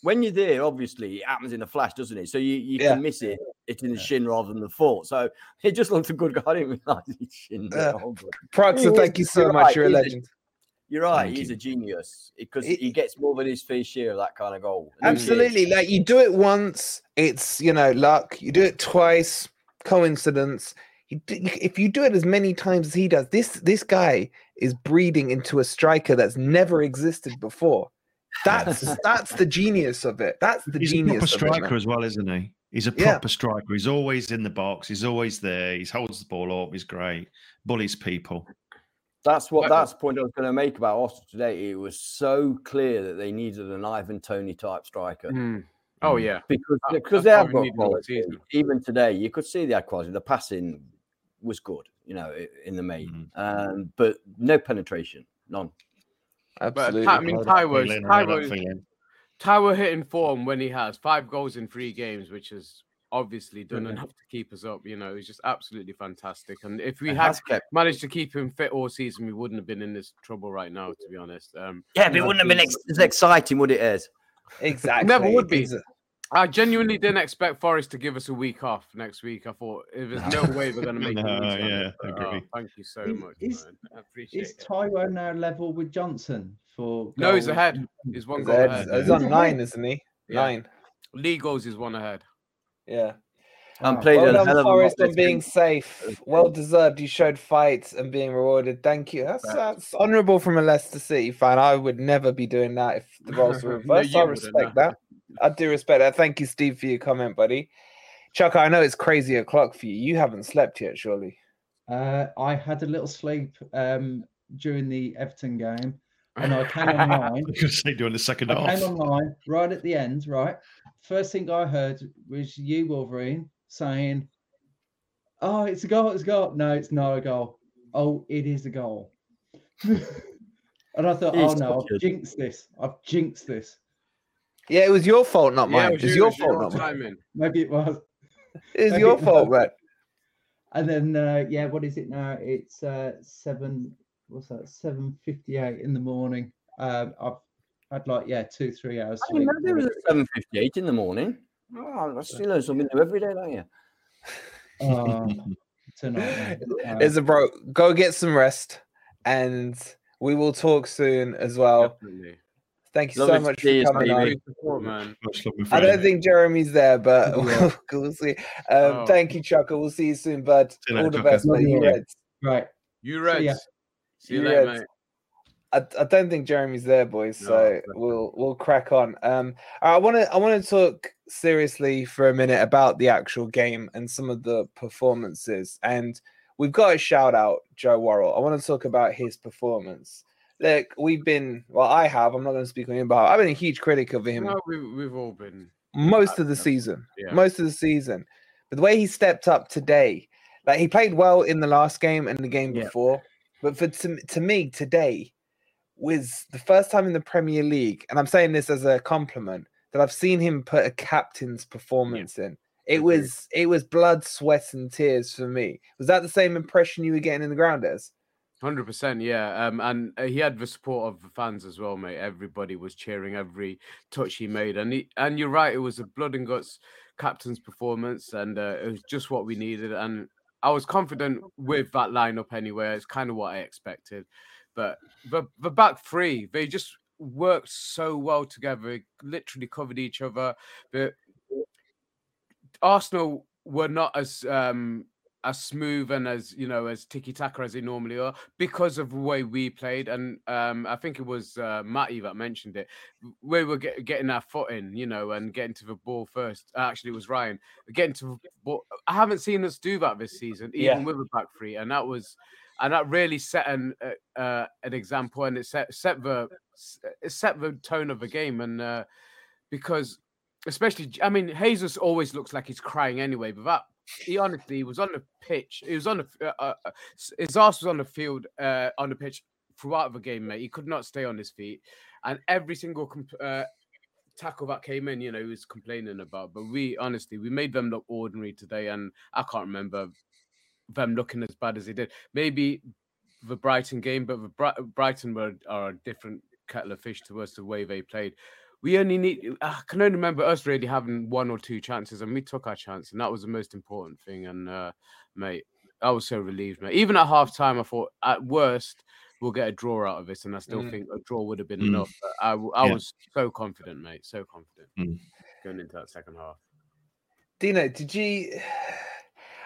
S11: When you're there, obviously it happens in a flash, doesn't it? So you, you
S2: Yeah.
S11: can miss it. It's in the shin rather than the foot. So it just looked a good guy. I didn't realize he shinned it.
S2: Yeah.
S11: Oh, but-
S2: Proxer, thank you so
S11: you're
S2: much.
S11: right,
S2: You're a legend.
S11: You're right.
S3: Thank
S11: he's
S3: you.
S11: a genius because he gets more than his fair share of that kind of goal. And he is.
S2: Absolutely. Like you do it once, it's you know luck. You do it twice, coincidence. You do, if you do it as many times as he does, this this guy is breeding into a striker that's never existed before. That's that's the genius of it. That's the
S3: He's a
S2: genius
S3: proper
S2: of it,
S3: striker as well, isn't he? He's a
S2: Yeah.
S3: proper striker. He's always in the box. He's always there. He holds the ball up. He's great. Bullies people.
S11: That's what
S5: But-
S11: that's the point I was going to make about Arsenal today. It was so clear that they needed an Ivan Toney type striker
S5: Mm. Oh yeah.
S11: because
S5: That-
S11: because they have got quality. Even today, you could see they had quality. The passing was good, you know, in the main,
S3: Mhm.
S11: um, but no penetration, none.
S5: But
S2: Absolutely.
S5: I mean,
S3: I know that
S5: Tyler's
S3: feeling, I know that
S5: Tyler's
S3: feeling.
S5: Tyler hitting form when he has five goals in three games, which has obviously done enough to keep us up. You know, he's just absolutely fantastic. And if we
S11: It
S5: had
S11: kept-
S5: managed to keep him fit all season, we wouldn't have been in this trouble right now, to be honest. Um,
S11: Yeah, but it wouldn't have been ex- as exciting, would it? As
S2: Exactly.
S5: never would be.
S2: Exa-
S5: I genuinely didn't expect Forest to give us a week off next week. I thought there's no way we're going to make
S3: No,
S5: a week
S3: yeah,
S5: But, oh, thank you so
S12: Is-
S5: much,
S12: is-
S5: man. I appreciate
S12: Is
S5: it.
S12: Taiwo now level with Johnson for?
S5: No, he's ahead. He's one
S2: He's
S5: goal
S2: ahead-
S5: ahead.
S2: he's
S12: He's
S2: on nine, isn't he?
S5: Yeah.
S2: Nine.
S5: League goals is one ahead.
S2: Yeah.
S11: I'm
S12: Wow.
S11: playing
S2: Well
S11: a
S2: done,
S11: hell of
S2: Forest,
S11: lot
S2: on being
S11: this
S2: safe. Well deserved. You showed fight and being rewarded. Thank you. That's that's honourable from a Leicester City fan. I would never be doing that if the roles were reversed.
S5: you
S2: I
S5: wouldn't,
S2: respect that. I do respect that. Thank you, Steve, for your comment, buddy. Chuck, I know it's crazy o'clock for you. You haven't slept yet, surely.
S12: Uh, I had a little sleep um, during the Everton game, and I came online.
S3: I was going to say during the second
S12: I
S3: half.
S12: came online right at the end. Right, first thing I heard was you, Wolverine, saying, "Oh, it's a goal! It's a goal!" No, it's not a goal. Oh, it is a goal. and I thought,
S11: He's
S12: oh no,
S11: such a-
S12: I've jinxed this. I've jinxed this.
S2: Yeah, it was your fault, not mine.
S5: it
S2: It
S5: was
S2: was
S5: you,
S2: your
S5: it was
S2: fault,
S5: your
S2: not mine.
S12: Maybe it was.
S2: It was your fault, right?
S12: And then uh, yeah, what is it now? It's uh, seven. What's that? Seven fifty-eight in the morning. Um, I've had like yeah, two three hours.
S11: I didn't know there was seven fifty eight in the morning. Oh, I still learn something new every day, don't you?
S12: Oh, tonight. man. Uh,
S2: Is a bro. Go get some rest, and we will talk soon as well.
S5: Definitely.
S2: Thank you
S11: Lovely
S2: so much for coming on.
S5: Support, man.
S3: Much love, my
S2: I don't think Jeremy's there, but
S12: Yeah.
S2: we'll, we'll see. Um,
S5: Oh.
S2: Thank you, Chucker. We'll see you soon, bud.
S3: See you later,
S2: All the
S3: Chucker.
S2: best, mate.
S12: Love
S2: You
S12: you.
S2: Reds.
S12: right.
S5: You
S12: See ya.
S5: Reds. See you
S2: You
S5: later,
S2: Reds.
S5: mate.
S2: I, I don't think Jeremy's there, boys.
S5: No,
S2: So
S5: definitely.
S2: we'll we'll crack on. Um, I want to I want to talk seriously for a minute about the actual game and some of the performances. And we've got a shout out Joe Worrall. I want to talk about his performance. Look, we've been well, I have. I'm not going to speak on him, but I've been a huge critic of him
S5: No, we, we've all been.
S2: most of the season.
S5: Yeah.
S2: Most of the season. But the way he stepped up today, like he played well in the last game and the game
S5: Yeah.
S2: before. But for to, to me today was the first time in the Premier League, and I'm saying this as a compliment, that I've seen him put a captain's performance in. It was it was blood, sweat, and tears for me. Was that the same impression you were getting in the ground as?
S5: Hundred percent, yeah. Um, and uh, he had the support of the fans as well, mate. Everybody was cheering every touch he made, and he and you're right. It was a blood and guts captain's performance, and uh, it was just what we needed. And I was confident with that lineup anyway. It's kind of what I expected. But the the back three, they just worked so well together. Literally covered each other. But Arsenal were not as um as smooth and as you know as tiki taka as they normally are because of the way we played. And um, I think it was uh, Matty that mentioned it. We were get, getting our foot in, you know, and getting to the ball first. Actually, it was Ryan getting to the ball. I haven't seen us do that this season, even
S2: Yeah.
S5: with a back three, and that was. And that really set an uh, uh, an example, and it set set the it set the tone of the game. And uh, because especially I mean Jesus always looks like he's crying anyway, but that he honestly was on the pitch. He was on the uh, uh, uh, his ass was on the field uh, on the pitch throughout the game, mate. He could not stay on his feet, and every single comp- uh, tackle that came in, you know, he was complaining about. But we honestly we made them look ordinary today, and I can't remember them looking as bad as they did. Maybe the Brighton game, but the Bri- Brighton were are a different kettle of fish to us the way they played. We only need. I can only remember us really having one or two chances, and we took our chance, and that was the most important thing. And uh, mate, I was so relieved, mate. Even at half time, I thought at worst we'll get a draw out of this, and I still
S2: Mm.
S5: think a draw would have been
S3: Mm.
S5: enough. But I, w- I
S3: Yeah.
S5: was so confident, mate, so confident
S3: Mm.
S5: going into that second half.
S2: Dino, did you?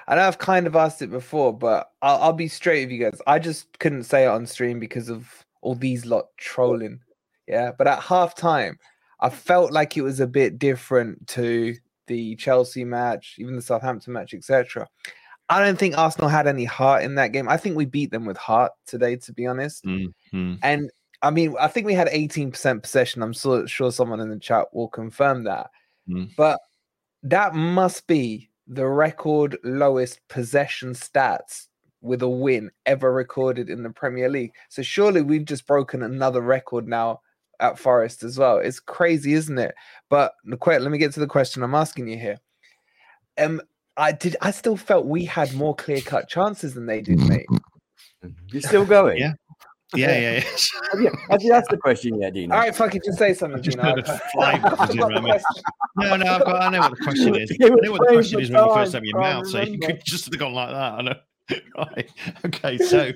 S2: I know I've kind of asked it before, but I'll, I'll be straight with you guys. I just couldn't say it on stream because of all these lot trolling. Yeah, but at half time, I felt like it was a bit different to the Chelsea match, even the Southampton match, etc. I don't think Arsenal had any heart in that game. I think we beat them with heart today, to be honest.
S3: Mm, mm.
S2: And I mean, I think we had 18% possession. I'm so, sure someone in the chat will confirm that.
S3: Mm.
S2: But that must be the record lowest possession stats with a win ever recorded in the Premier League. So surely we've just broken another record now at Forest as well. It's crazy, isn't it? But the que- let me get to the question I'm asking you here. Um, I did. I still felt we had more clear cut chances than they did, mate.
S11: You're still going?
S3: Yeah. Yeah, yeah, yeah.
S11: Have you, have you asked the question yet, Dino?
S2: All right, fuck it. Just say something.
S3: just
S2: Gino.
S3: heard a fly buzzing around me. No, no, I've got, I know what the question is. I
S11: You were
S3: know what the question is when you first
S11: time,
S3: open your mouth, so you could just have gone like that. I know. Right. Okay, so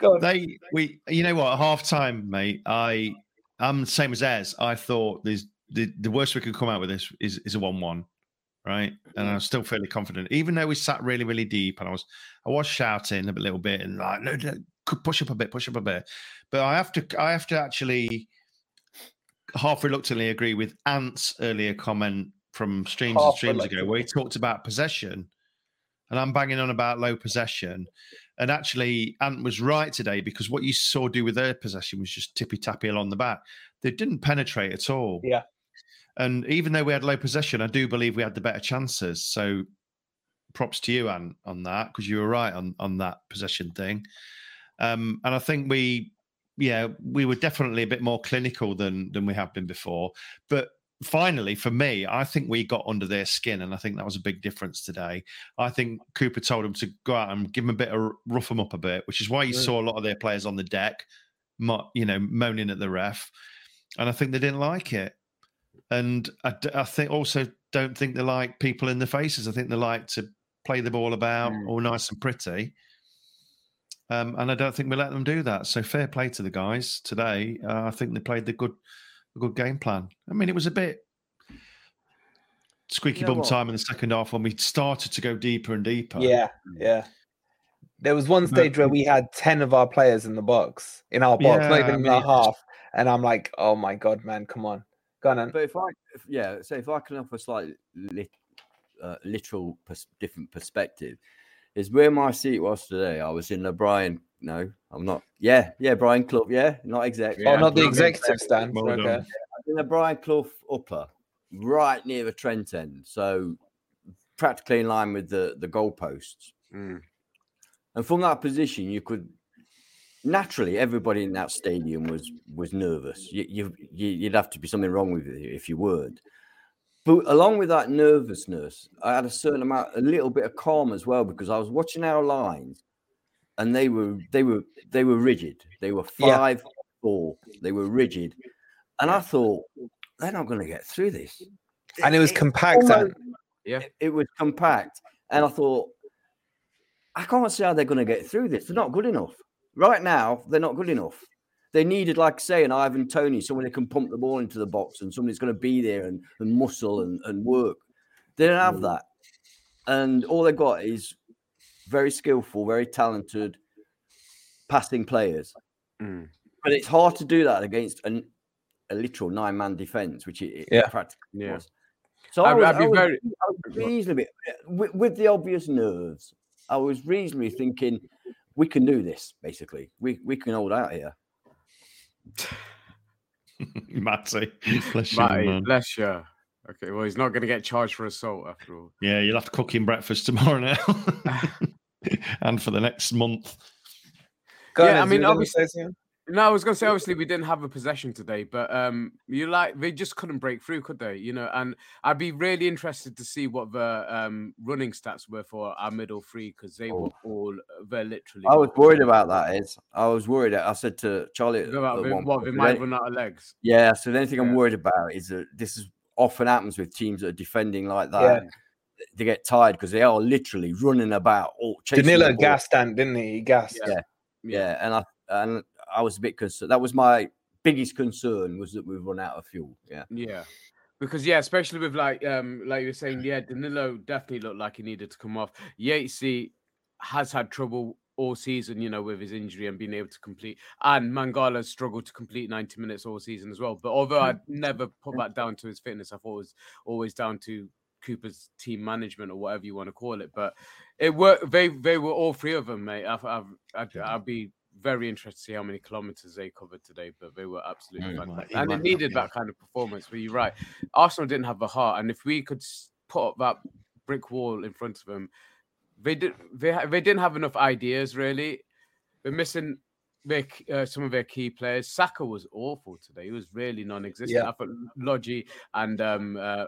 S3: they we you know what, at half time, mate, I I'm the same as Ez. I thought there's the, the worst we could come out with this is, is a one one. Right. And I'm still fairly confident, even though we sat really, really deep and I was I was shouting a little bit and like, no, no, could push up a bit, push up a bit. But I have to I have to actually half reluctantly agree with Ant's earlier comment from streams and streams ago, where he talked about possession, and I'm banging on about low possession. And actually, Ant was right today because what you saw do with their possession was just tippy tappy along the back. They didn't penetrate at all.
S2: Yeah.
S3: And even though we had low possession, I do believe we had the better chances. So props to you, Ant, on that because you were right on on that possession thing. Um, and I think we, yeah, we were definitely a bit more clinical than than we have been before. But finally, for me, I think we got under their skin, and I think that was a big difference today. I think Cooper told them to go out and give them a bit of rough them up a bit, which is why you
S2: Mm.
S3: saw a lot of their players on the deck, you know, moaning at the ref, and I think they didn't like it. And I think also don't think they like people in the faces. I think they like to play the ball about all nice and pretty. Um, and I don't think we let them do that. So fair play to the guys today. Uh, I think they played the good, a good game plan. I mean, it was a bit squeaky
S2: You know
S3: bum
S2: what?
S3: time in the second half when we started to go deeper and deeper.
S2: Yeah, yeah. There was one stage where we had 10 of our players in the box, in our box,
S3: Yeah,
S2: not even
S3: I
S2: in
S3: mean,
S2: our half. And I'm like, oh my God, man, come on. Go on.
S11: But if I, if, yeah, so if I can offer a slightly lit, uh, literal pers- different perspective, is where my seat was today. I was in the Brian. No, I'm not. Yeah, yeah, Brian Clough. Yeah, not exec.
S2: Oh, not the executive stand.
S3: Well
S2: okay.
S3: done.
S11: in the Brian Clough upper, right near the Trent end, so practically in line with the the goalposts.
S5: Mm.
S11: And from that position, you could naturally everybody in that stadium was was nervous. You, you you- you'd have to be something wrong with you if you weren't. But along with that nervousness, I had a certain amount, a little bit of calm as well because I was watching our lines, and they were they were they were rigid. They were
S2: Yeah.
S11: five four. They were rigid, and I thought they're not going to get through this.
S2: And it was compact.
S11: almost-
S2: Ant.
S5: Yeah.
S11: it, it was compact, and I thought, I can't see how they're going to get through this. They're not good enough right now. They're not good enough. They needed, like say, an Ivan Toney, someone who can pump the ball into the box, and somebody's going to be there and, and muscle and, and work. They don't have mm. that. and all they've got is very skillful, very talented passing players.
S5: Mm.
S11: But it's hard to do that against an, a literal nine man defense, which it, it
S2: Yeah.
S11: practically
S5: Yeah.
S11: was. So I
S5: I'd-
S11: was,
S5: I'd be
S11: I was-
S5: very-
S11: I was reasonably with, with the obvious nerves. I was reasonably thinking we can do this. Basically, we we can hold out here.
S3: Matty, bless you,
S5: Matty,
S3: man.
S5: bless you. Okay, well, he's not going to get charged for assault after all.
S3: Yeah, you'll have to cook him breakfast tomorrow now, and for the next month.
S2: Go on,
S5: yeah, I mean, obviously, no, I was going to say obviously we didn't have a possession today, but um, you like they just couldn't break through, could they? You know, and I'd be really interested to see what the um running stats were for our middle three because they were all they're literally.
S11: Oh. I was worried about that. Is I was worried. I said to Charlie,
S5: About the-
S11: one
S5: what they might run out of legs.
S11: Yeah, so the only thing I'm worried about is that this is often happens with teams that are defending like that. They get tired because they are literally running about. All chasing the
S2: Danilo
S11: ball.
S2: gassed Dan, didn't he? He gassed.
S11: Yeah, yeah, and I and I was a bit concerned. That was my biggest concern was that we've run out of fuel. Yeah,
S5: Yeah. Because yeah, especially with like um like you were saying, yeah, Danilo definitely looked like he needed to come off. Yatesy has had trouble all season, you know, with his injury and being able to complete and Mangala struggled to complete 90 minutes all season as well. But although I'd never put that down to his fitness, I thought it was always down to Cooper's team management or whatever you want to call it. But it worked they they were all three of them, mate. I've, I've, I'd, I'd be very interested to see how many kilometers they covered today, but they were absolutely fantastic. And it needed that kind of performance. But you're right, Arsenal didn't have the heart, and if we could put up that brick wall in front of them, they did. They they didn't have enough ideas really. They're missing their, uh, some of their key players. Saka was awful today. He was really non-existent.
S2: Yeah.
S5: I thought Lodi and um, uh,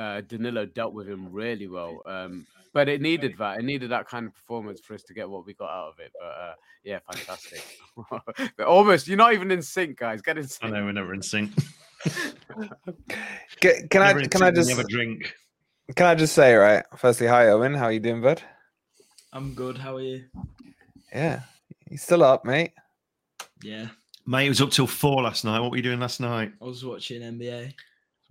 S5: uh, Danilo dealt with him really well. Um, but it needed that. It needed that kind of performance for us to get what we got out of it. But uh, yeah, fantastic. But Almost, you're not even in sync, guys. Get in sync.
S3: I
S5: sync.
S3: know we're never in sync.
S2: Can, can I can I
S3: sync,
S2: just
S3: never drink?
S2: can I just say right? Firstly, hi Owen, how are you doing, bud?
S13: I'm good. How are you?
S2: Yeah, you still up, mate?
S13: Yeah,
S3: Mate, it was up till four last night. What were you doing last night?
S13: I was watching NBA.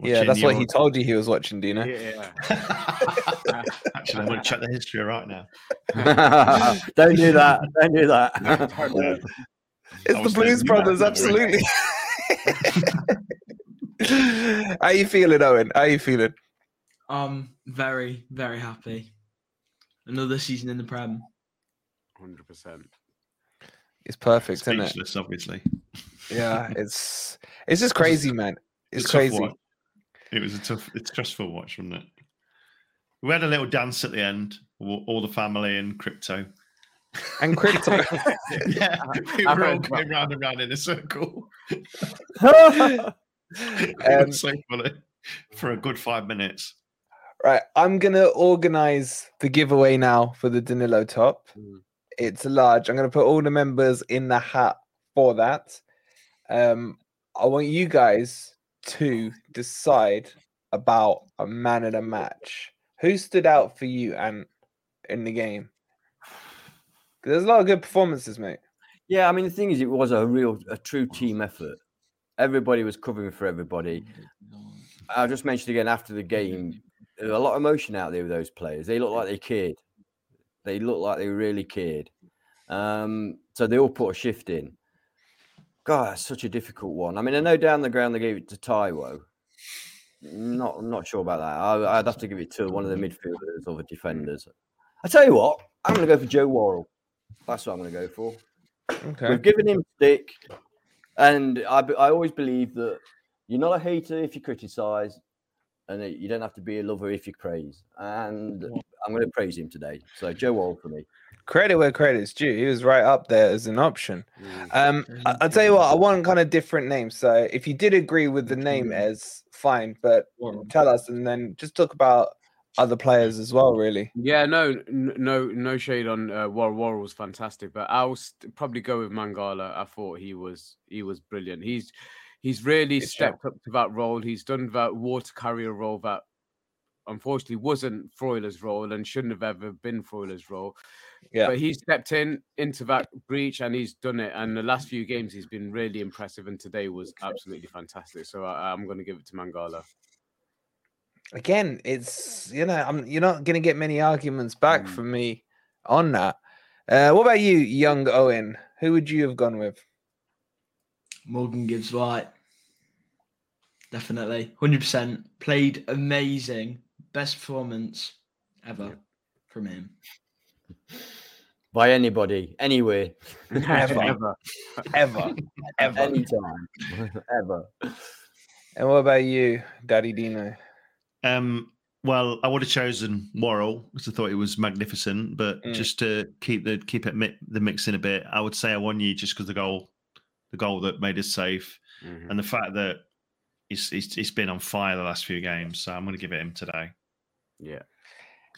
S2: Yeah, that's what he told you he was watching. Do you?
S5: Yeah.
S3: Actually, I'm going to check the history right now.
S11: don't do that. Don't do that.
S2: It's the Blues Brothers, absolutely. how you feeling, Owen? How you feeling?
S13: I'm very, very happy. Another season in the Prem.
S5: Hundred percent.
S2: It's perfect, isn't it?
S3: Speechless, obviously.
S2: Yeah, it's it's just crazy, man. It's
S3: a tough
S2: crazy.
S3: Watch. It was a tough, it's stressful watch, wasn't it? We had a little dance at the end, all, all the family and crypto.
S2: And crypto.
S3: yeah, we were all going
S5: that.
S3: round and round in a circle.
S2: Um,
S3: it was so funny for a good five minutes.
S2: Right, I'm gonna organize the giveaway now for the Danilo top. It's large. I'm gonna put all the members in the hat for that. Um, I want you guys to decide about a man in a match. Who stood out for you and in the game? There's a lot of good performances, mate.
S11: Yeah, I mean the thing is, it was a real, a true team effort. Everybody was covering for everybody. I just mentioned again after the game, there was a lot of emotion out there with those players. They look like they cared. They look like they really cared. Um, so they all put a shift in. God, that's such a difficult one. I mean, I know down the ground they gave it to Taiwo. Not, not sure about that. I, I'd have to give it to one of the midfielders or the defenders. I tell you what, I'm going to go for Joe Worrall. That's what I'm going to go for.
S2: Okay.
S11: We've given him stick, and I, I always believe that you're not a hater if you criticize, and you don't have to be a lover if you praise. And I'm going to praise him today. So Joe Wall for me.
S2: Credit where credit's due. He was right up there as an option. Um, I, I'll tell you what, I want kind of different names. So if you did agree with the name as fine, but tell us and then just talk about other players as well, really.
S5: Yeah, no, no, no shade on uh, War. War was fantastic, but I'll st- probably go with Mangala. I thought he was he was brilliant. He's he's really
S2: Good shout.
S5: stepped up to that role. He's done that water carrier role that unfortunately wasn't Freuler's role and shouldn't have ever been Freuler's role.
S2: Yeah.
S5: But he stepped in into that breach and he's done it. And the last few games he's been really impressive, and today was absolutely fantastic. So I, I'm going to give it to Mangala.
S2: again, it's you know, I'm you're not gonna get many arguments back
S5: Mm.
S2: from me on that. Uh, what about you, young Owen? Who would you have gone with?
S13: Morgan Gibbs White. Definitely. 100%. Played amazing. Best performance ever from him.
S11: By anybody, anywhere,
S2: Ever,
S5: Ever.
S2: ever, ever.
S11: anytime, ever.
S2: And what about you, Daddy Dino?
S3: Um, well, I would have chosen Worrall because I thought it was magnificent. But
S2: Mm.
S3: just to keep the keep it mi- the mix in a bit, I would say Awoniyi just because the goal, the goal that made us safe,
S5: Mhm.
S3: and the fact that he's, he's he's been on fire the last few games. So I'm going to give it him today.
S5: Yeah.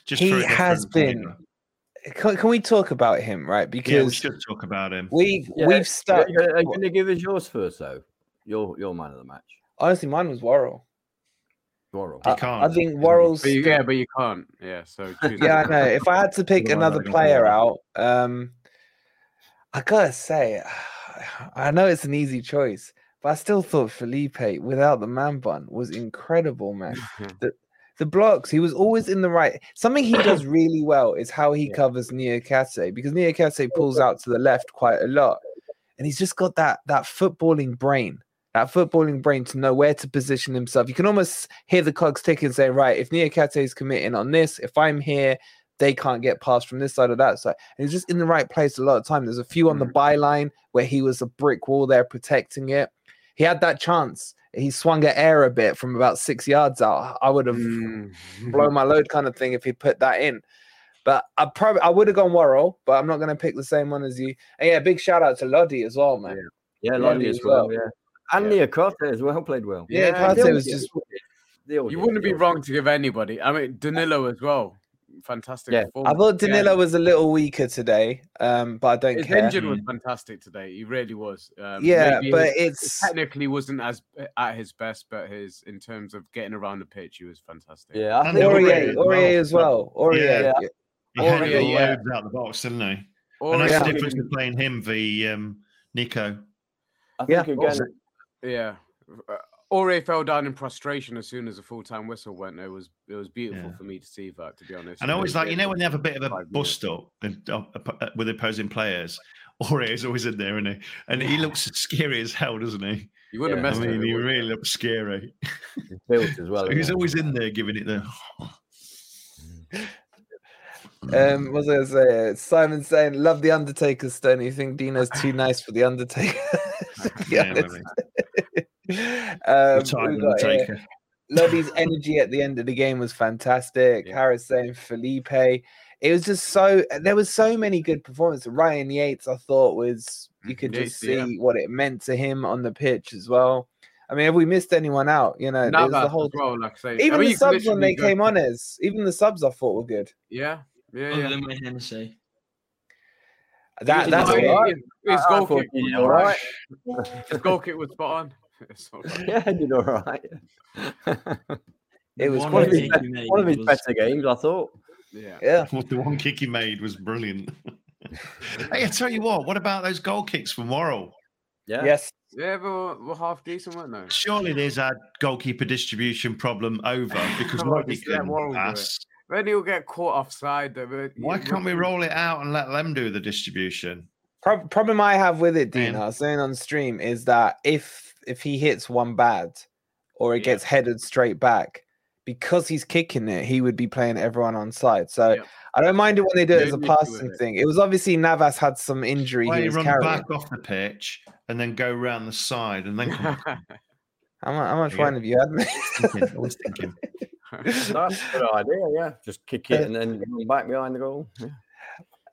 S3: Just
S2: he
S3: for a
S2: has been.
S3: flavour.
S2: Can, can we talk about him, right?
S3: Yeah, we
S2: Because
S3: should talk about him.
S2: we
S11: Yeah,
S2: we've stuck.
S11: Are you going to give us yours first, though? Your your man of the match,
S2: Honestly, mine was Worrall.
S11: Worrall.
S2: I,
S3: can't,
S2: I think
S3: isn't?
S2: Worrall's.
S5: But you, yeah, but you can't. Yeah. So
S2: Yeah, I know. If I had to pick another player out, um, I gotta say, I know it's an easy choice, but I still thought Felipe without the man bun was incredible, man. the the blocks, he was always in the right. Something he does really well is how he covers Niakhaté because Niakhaté pulls out to the left quite a lot, and he's just got that that footballing brain. That footballing brain to know where to position himself. You can almost hear the cogs tick and say, right, if Niakhaté is committing on this, if I'm here, they can't get past from this side or that side. And he's just in the right place a lot of time. There's a few on the mm. byline where he was a brick wall there protecting it. He had that chance. He swung at air a bit from about six yards out. I would have
S5: Mm.
S2: blown my load kind of thing if he put that in. But I probably I would have gone Worrall, but I'm not going to pick the same one as you. And yeah, big shout out to Lodi as well, man.
S11: Yeah,
S2: Lodi
S11: Lodi as well. Yeah, and
S5: Yeah.
S11: Niakhaté as well played well.
S2: Yeah,
S5: Yeah,
S2: Karte was just
S11: did. They all
S5: You wouldn't be wrong to give anybody. I mean, Danilo as well. Fantastic.
S11: Yeah.
S2: I thought Danilo
S5: Yeah.
S2: was a little weaker today, um, but I don't
S5: His
S2: care.
S5: engine was fantastic today. He really was. Um,
S2: Yeah, but
S5: his-
S2: it's-
S5: technically wasn't as at his best, but his in terms of getting around the pitch, he was fantastic.
S11: Yeah, I
S3: And
S11: think
S2: Aurier,
S3: Aurier
S2: Aurier
S3: as
S2: as well. Aurier.
S3: Yeah.
S2: yeah.
S3: He headed
S5: Aurier,
S3: the
S5: yeah.
S3: loads out the box, didn't he?
S5: Or
S3: and that's
S2: yeah.
S3: the difference between playing him v um, Neco.
S11: I
S2: Yeah.
S11: think again.
S5: yeah. Uh, fell down in prostration as soon as the full time whistle went. It was it was beautiful
S3: Yeah.
S5: for me to see that. To be honest,
S3: And I always like, you know, when they have a bit of a bust up uh, uh, with opposing players, Aurier's always in there, isn't he? And he looks scary as hell, doesn't he?
S5: you wouldn't
S11: Yeah.
S5: have
S3: I mean, he
S5: it.
S3: really looks scary.
S11: built as well.
S3: So he's always in there giving it the.
S2: Um, what was I gonna say? Simon saying, "Love the Undertaker, Stone. You think Dino's too nice for the Undertaker?" To be
S3: Yeah,
S2: honest.
S3: Maybe.
S2: um,
S3: Retired
S2: we got here, Lobby's energy at the end of the game was fantastic.
S5: Yeah.
S2: Harris saying Felipe. It was just so there was so many good performances. Ryan Yates, I thought was you could just
S5: Yates, yeah.
S2: see what it meant to him on the pitch as well. I mean, have we missed anyone out? You know,
S5: Now
S2: there's the whole
S5: well, like I say, I
S2: even
S5: mean,
S2: the subs when they
S5: go
S2: came on as even the subs I thought were good.
S5: Yeah, yeah, yeah.
S13: than Hennessey.
S2: That that's
S5: his- his, his
S11: I- I
S5: goal
S11: thought
S5: kick was
S11: all right.
S5: His goal kick was spot on. So-
S11: Yeah, he did all right.
S2: It was
S13: One
S11: one of his,
S2: quality.
S13: kick he made
S11: one of his
S13: was-
S11: better games, I thought.
S5: yeah.
S2: yeah.
S3: What the one kick he made was brilliant. hey, I tell you what, what about those goal kicks from Worrall?
S11: Yeah.
S2: Yes.
S5: Yeah, but we're, we're half decent, weren't they?
S3: Surely there's our goalkeeper distribution problem over because
S5: Come
S3: nobody can
S5: Worrell do
S3: pass.
S5: Then he'll get caught offside. though, but
S3: Why can't we roll it out and let them do the distribution?
S2: Pro- problem I have with it, Dean, I was saying on stream, is that if if he hits one bad or it
S5: Yeah.
S2: gets headed straight back, because he's kicking it, he would be playing everyone on side. So
S5: Yeah.
S2: I don't mind it when they do it
S5: No
S2: as a passing
S5: it.
S2: thing. It was obviously Navas had some injury
S3: Why
S2: he was
S3: run
S2: carrying.
S3: back off the pitch and then go around the side and then come back?
S2: How, mu- how much
S3: Yeah.
S2: fun have you had? mate?
S3: thinking, I was thinking.
S11: That's a good idea, yeah. Just kick it uh, and then run back behind the goal. Yeah.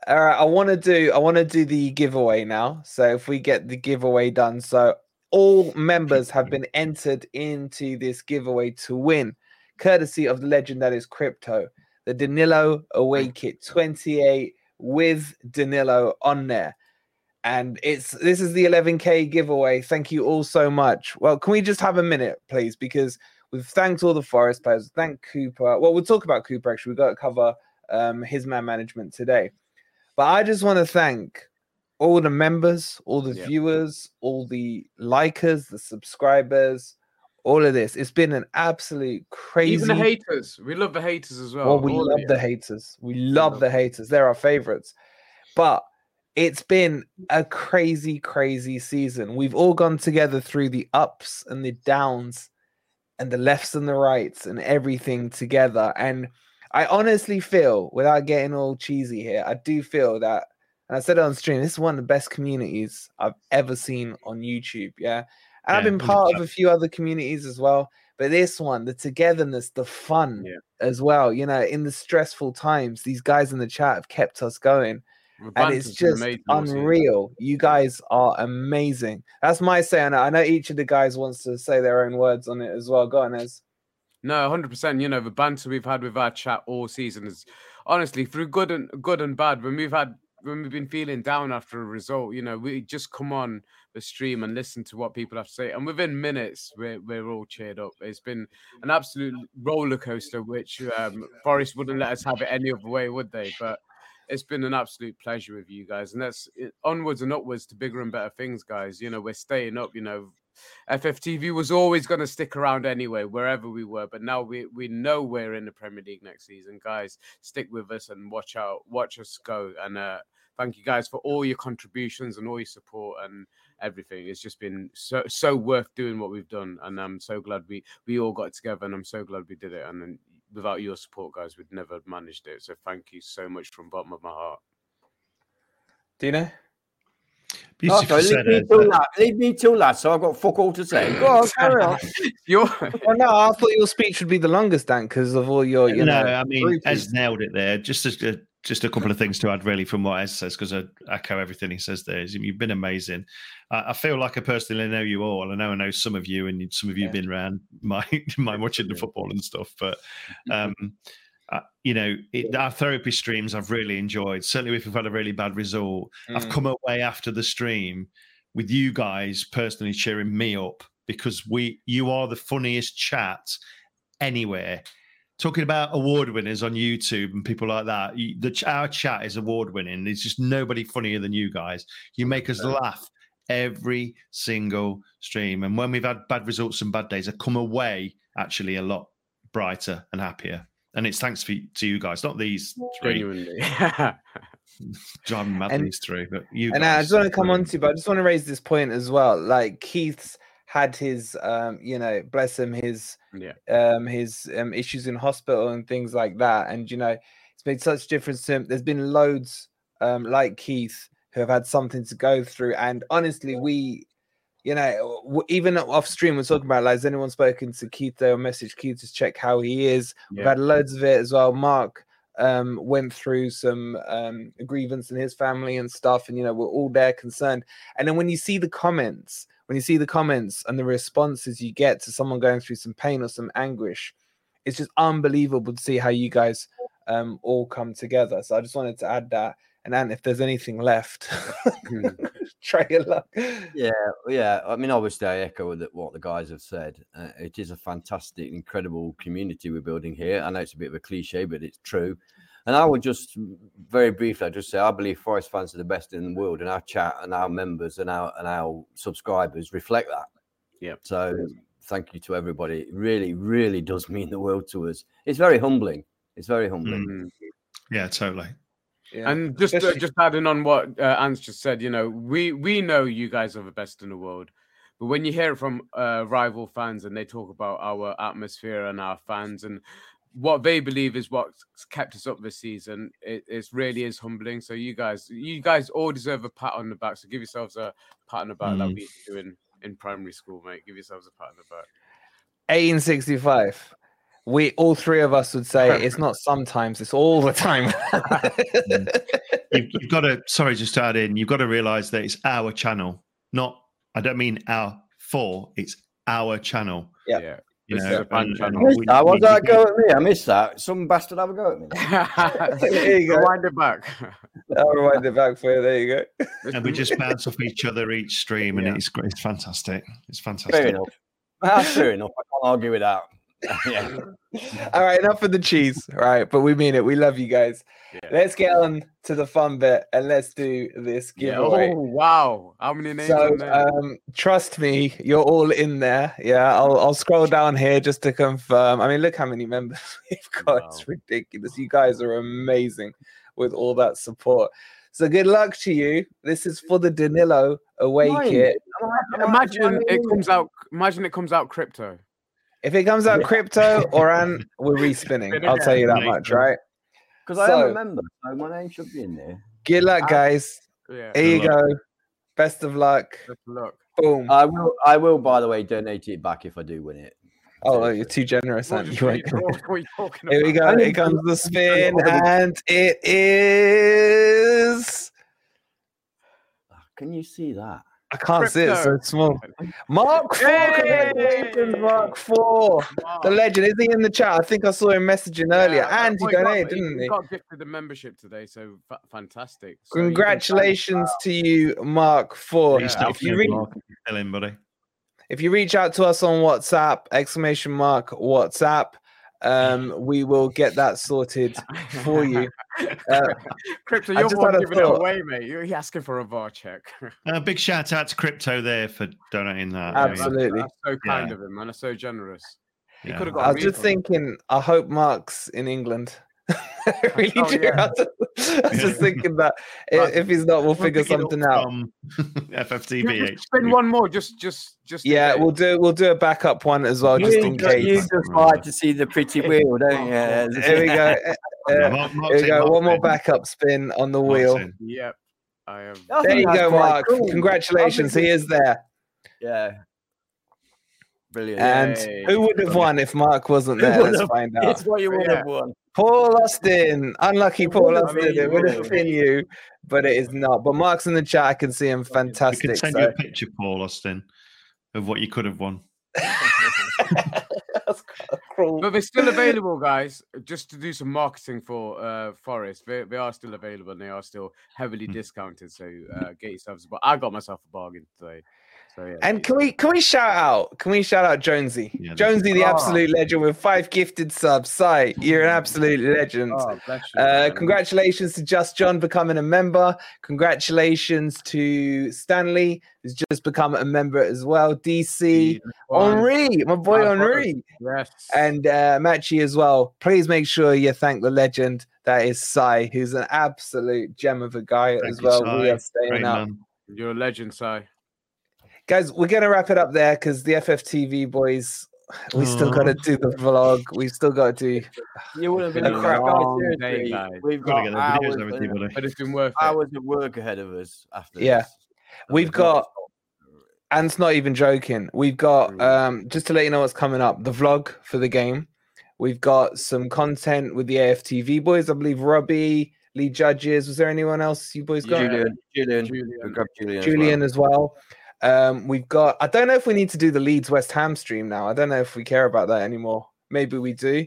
S2: All right, I want to do I want to do the giveaway now. So if we get the giveaway done, so all members have been entered into this giveaway to win, courtesy of the legend that is Crypto, the Danilo away kit 28 with Danilo on there. And it's this is the 11k giveaway. Thank you all so much. Well, can we just have a minute, please? Because we've thanked all the Forest players. Thank Cooper. Well, we'll talk about Cooper actually. We've got to cover um, his man management today. But I just want to thank all the members, all the
S5: Yeah.
S2: viewers, all the likers, the subscribers, all of this. It's been an absolute crazy.
S5: Even the haters. We love the haters as well.
S2: Well, we
S5: all
S2: love the haters. We love the haters. They're our favorites. But it's been a crazy, crazy season. We've all gone together through the ups and the downs and the lefts and the rights and everything together. And I honestly feel, without getting all cheesy here, I do feel that, and I said it on stream, this is one of the best communities I've ever seen on YouTube. Yeah. And I've been part of a few other communities as well. But this one, the togetherness, the fun as well, you know, in the stressful times, these guys in the chat have kept us going. And it's just unreal. You guys are amazing. That's my say on it. I know each of the guys wants to say their own words on it as well. Go on, Ez.
S5: No, hundred percent. You know, the banter we've had with our chat all season is honestly through good and good and bad. When we've had when we've been feeling down after a result, you know, we just come on the stream and listen to what people have to say, and within minutes we're we're all cheered up. It's been an absolute roller coaster, which um, Forest wouldn't let us have it any other way, would they? But it's been an absolute pleasure with you guys, and that's onwards and upwards to bigger and better things, guys. You know, we're staying up. You know, FFTV was always going to stick around anyway, wherever we were. But now we we know we're in the Premier League next season, guys. Stick with us and watch out, watch us go. And uh, thank you guys for all your contributions and all your support and everything. It's just been so so worth doing what we've done, and I'm so glad we we all got together, and I'm so glad we did it. And then without your support, guys, we'd never have managed it. So thank you so much from bottom of my heart.
S2: Dino?
S11: Okay, leave me till that. Leave me till that. So I've got fuck all to say. Go on, carry on.
S5: You're...
S2: well, no, I thought your speech would be the longest, Dan, because of all your, you
S3: no,
S2: know.
S3: I mean,
S2: groupies.
S3: Ez nailed it there. Just a, just a couple of things to add, really, from what Ez says, because I echo everything he says there. You've been amazing. I, I feel like I personally know you all. I know I know some of you, and some of you have been around my my watching the football and stuff. But um, uh, you know, it, our therapy streams I've really enjoyed. Certainly, if we've had a really bad result, I've
S14: Mm.
S3: come away after the stream with you guys personally cheering me up because we you are the funniest chat anywhere. Talking about award winners on YouTube and people like that, you, the our chat is award winning. There's just nobody funnier than you guys. You make us laugh every single stream, and when we've had bad results and bad days, I come away actually a lot brighter and happier. And it's thanks for, to you guys, not these three.
S5: Genuinely.
S3: Driving mad
S2: And-
S3: these three, but you.
S2: and I just want to come on
S3: brilliant.
S2: to, but I just want to raise this point as well. Like Keith's had his, um, you know, bless him, his,
S5: Yeah.
S2: um, his um, issues in hospital and things like that. And you know, it's made such a difference to him. There's been loads, um, like Keith who have had something to go through. And honestly, we, you know, even off stream, we're talking about like, has anyone spoken to Keith or message Keith to check how he is? We've had loads of it as well. Mark um, went through some um, grievance in his family and stuff, and you know, we're all there concerned. And then when you see the comments, when you see the comments and the responses you get to someone going through some pain or some anguish, it's just unbelievable to see how you guys um, all come together. So I just wanted to add that. And then if there's anything left, try your luck.
S11: Yeah, yeah. I mean, obviously, I echo the, what the guys have said. Uh, it is a fantastic, incredible community we're building here. I know it's a bit of a cliche, but it's true. And I would just very briefly, I just say I believe Forest fans are the best in the world, and our chat and our members and our and our subscribers reflect that.
S5: Yeah.
S11: So thank you to everybody. It really, really does mean the world to us. It's very humbling. It's very humbling.
S3: Mm. Yeah, totally.
S5: And just uh, just adding on what uh, Ants just said, you know, we we know you guys are the best in the world, but when you hear it from uh, rival fans and they talk about our atmosphere and our fans and what they believe is what's kept us up this season, it, it really is humbling. So you guys, you guys all deserve a pat on the back. So give yourselves a pat on the back like
S2: Mm.
S5: we used to do in, in primary school, mate. Give yourselves a pat on the back.
S2: 1865. We all three of us would say it's not sometimes, it's all the time. Mm.
S3: you've, you've got to sorry just to add in you've got to realize that it's our channel not i don't mean our four it's our channel
S2: yeah,
S5: yeah.
S3: you
S11: This
S3: know
S11: is a fan
S3: and-
S11: channel. I missed
S3: we-
S11: that. What's
S3: we-
S11: that go at me? I missed that. Some bastard have a go at me.
S2: there you go.
S5: Rewind it back.
S2: I'll rewind it back for you. There you go.
S3: and we just bounce off each other each stream and it's great it's fantastic it's fantastic
S11: Fair enough. That's fair enough. I can't argue with that. yeah.
S2: All right, enough of the cheese. All right, but we mean it. We love you guys. Let's get on to the fun bit and let's do this
S5: Yeah,
S2: giveaway.
S5: Oh wow! How many names?
S2: So
S5: on there?
S2: um, trust me, you're all in there. Yeah, I'll I'll scroll down here just to confirm. I mean, look how many members we've got. It's ridiculous. You guys are amazing with all that support. So good luck to you. This is for the Danilo away
S5: Mine.
S2: kit.
S5: imagine it comes out. Imagine it comes out crypto.
S2: If it comes out crypto or an, we're respinning. I'll tell you that much, right?
S11: Because I am
S2: So-
S11: a member, so my name should be in there.
S2: Good luck, guys.
S5: Yeah.
S2: Here you
S11: Good luck.
S2: go. Best of luck.
S5: Look.
S2: Boom.
S11: I will. I will. By the way, donate it back if I do win it.
S2: Oh, you're too generous, aren't you? Right.
S5: What are you talking
S2: Here we go.
S5: about?
S2: Here comes the spin, and it is.
S11: Ah, can you see that?
S2: I can't see it so
S11: Crypto.
S2: small. Mark Four, congratulations, Mark Four, the legend. Is he in the chat? I think I saw him messaging earlier,
S5: Yeah,
S2: and he
S5: well, got-
S2: donated, didn't
S5: he
S2: he?
S5: got gifted the membership today, so fa- fantastic. So you
S2: Congratulations to you, Mark Four.
S3: Please
S2: If you read,
S3: Still in, buddy.
S2: if you reach out to us on WhatsApp, exclamation mark WhatsApp, um, we will get that sorted for you. Uh,
S5: Crypto, you're one
S2: had a
S5: giving it away, mate. You're asking for a VAR check.
S3: Uh, big shout out to Crypto there for donating that. I mean,
S2: Absolutely.
S5: That's so kind
S3: Yeah.
S5: of him, man. That's so generous. He
S3: Yeah.
S5: could have got.
S2: I
S5: a
S2: was just thinking, I hope Mark's in England. I really
S5: Oh,
S2: do.
S5: yeah.
S2: I was just- I was just thinking that if he's not, we'll figure
S3: pick it up
S2: something out.
S3: from FFTV.
S5: Yeah, spin one more, just, just, just.
S2: Yeah,
S5: case.
S2: we'll do we'll do a backup one as well, just in
S11: case. you just like to see the pretty wheel, don't you?
S2: Here we go. Uh,
S3: Yeah,
S2: here we go.
S3: Mark's
S2: One more backup spin on the wheel.
S5: Yep. I
S11: am.
S2: There you go, Mark.
S11: cool.
S2: Congratulations. He is there.
S11: Yeah. Brilliant.
S2: And
S5: Yay.
S2: who would have won if Mark wasn't there? Let's find out.
S11: It's what you would
S5: Yeah.
S11: have won.
S2: Paul Austin. Unlucky Paul
S11: would have
S2: Austin. It would
S11: you.
S2: have been you, but it is not. But Mark's in the chat. I can see him.
S3: We
S2: Fantastic.
S3: can send
S2: So-
S3: you a picture, Paul Austin, of what you could have won.
S2: That's cruel.
S5: But they're still available, guys. Just to do some marketing for uh Forest, they, they are still available and they are still heavily
S2: Hmm.
S5: discounted. So uh, get yourselves. But I got myself a bargain today. So yeah.
S2: And can we can we shout out? Can we shout out Jonesy?
S3: Yeah,
S2: Jonesy, the
S5: Oh.
S2: absolute legend, with five gifted subs. Si, you're an absolute legend.
S5: Oh, you,
S2: Uh, congratulations to Just John becoming a member. Congratulations to Stanley, who's just become a member as well. DC, Henri, my boy
S5: My.
S2: Henri,
S5: Yes.
S2: and uh, Machi as well. Please make sure you thank the legend that is Sai, who's an absolute gem of a guy
S3: Thank
S2: as well.
S3: Si.
S2: We are staying
S3: Great
S2: up.
S3: man.
S5: You're a legend, Si.
S2: Guys, we're gonna wrap it up there because the FFTV boys, we still got to do the vlog. We've still got to do.
S11: You wouldn't have been
S2: A
S11: a
S2: crap
S11: guys,
S5: long
S11: seriously,
S5: day, guys.
S11: We've
S3: Gotta
S11: got
S3: get the videos
S11: hours,
S3: over to
S11: and
S3: you.
S5: But it's been worth it.
S11: hours of work ahead of us after this.
S2: Yeah.
S11: this.
S2: We've got, and it's not even joking. We've got um just to let you know what's coming up. The vlog for the game. We've got some content with the AFTV boys. I believe Robbie, Lee Judges. Was there anyone else you boys got?
S11: Julian, Julian,
S5: Julian.
S11: we grabbed Julian. as
S2: Julian
S11: well.
S2: as well. Um, we've got. I don't know if we need to do the Leeds West Ham stream now. I don't know if we care about that anymore. Maybe we do.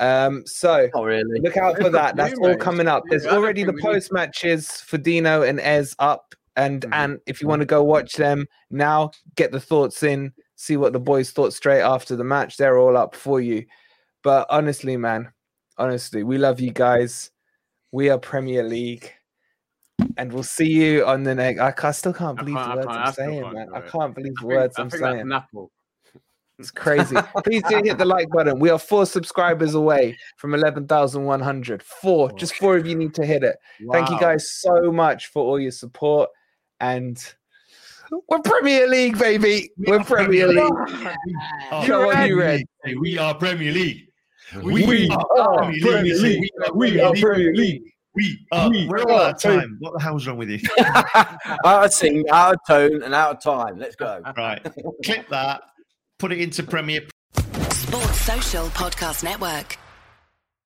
S2: Um, so
S11: Not really.
S2: look out for that. That's all coming up. There's already the
S5: think we need-
S2: post matches for Dino and Ez up, and
S5: Mhm.
S2: and if you want to go watch them now, get the thoughts in, see what the boys thought straight after the match. They're all up for you. But honestly, man, honestly, we love you guys. We are Premier League. And we'll see you on the next. I, I still can't believe
S5: can't-
S2: the words I'm saying, man. I can't believe the words
S5: I
S2: I'm
S5: think that's
S2: saying.
S5: an apple.
S2: It's crazy. Please do hit the like button. We are four subscribers away from 11,100. Four. Just four of you need to hit it. Thank you guys so much for all your support. And we're Premier League, baby. We're Premier League.
S3: Oh,
S2: Come on, you red.
S3: Hey, We are Premier League.
S2: We are Premier League. We are Premier League.
S3: We uh, are. We're all out of time. What the hell's wrong with you?
S11: out of sync, out of tone, and out of time. Let's go.
S3: right. Clip that. Put it into Premiere.
S14: Sports Social Podcast Network.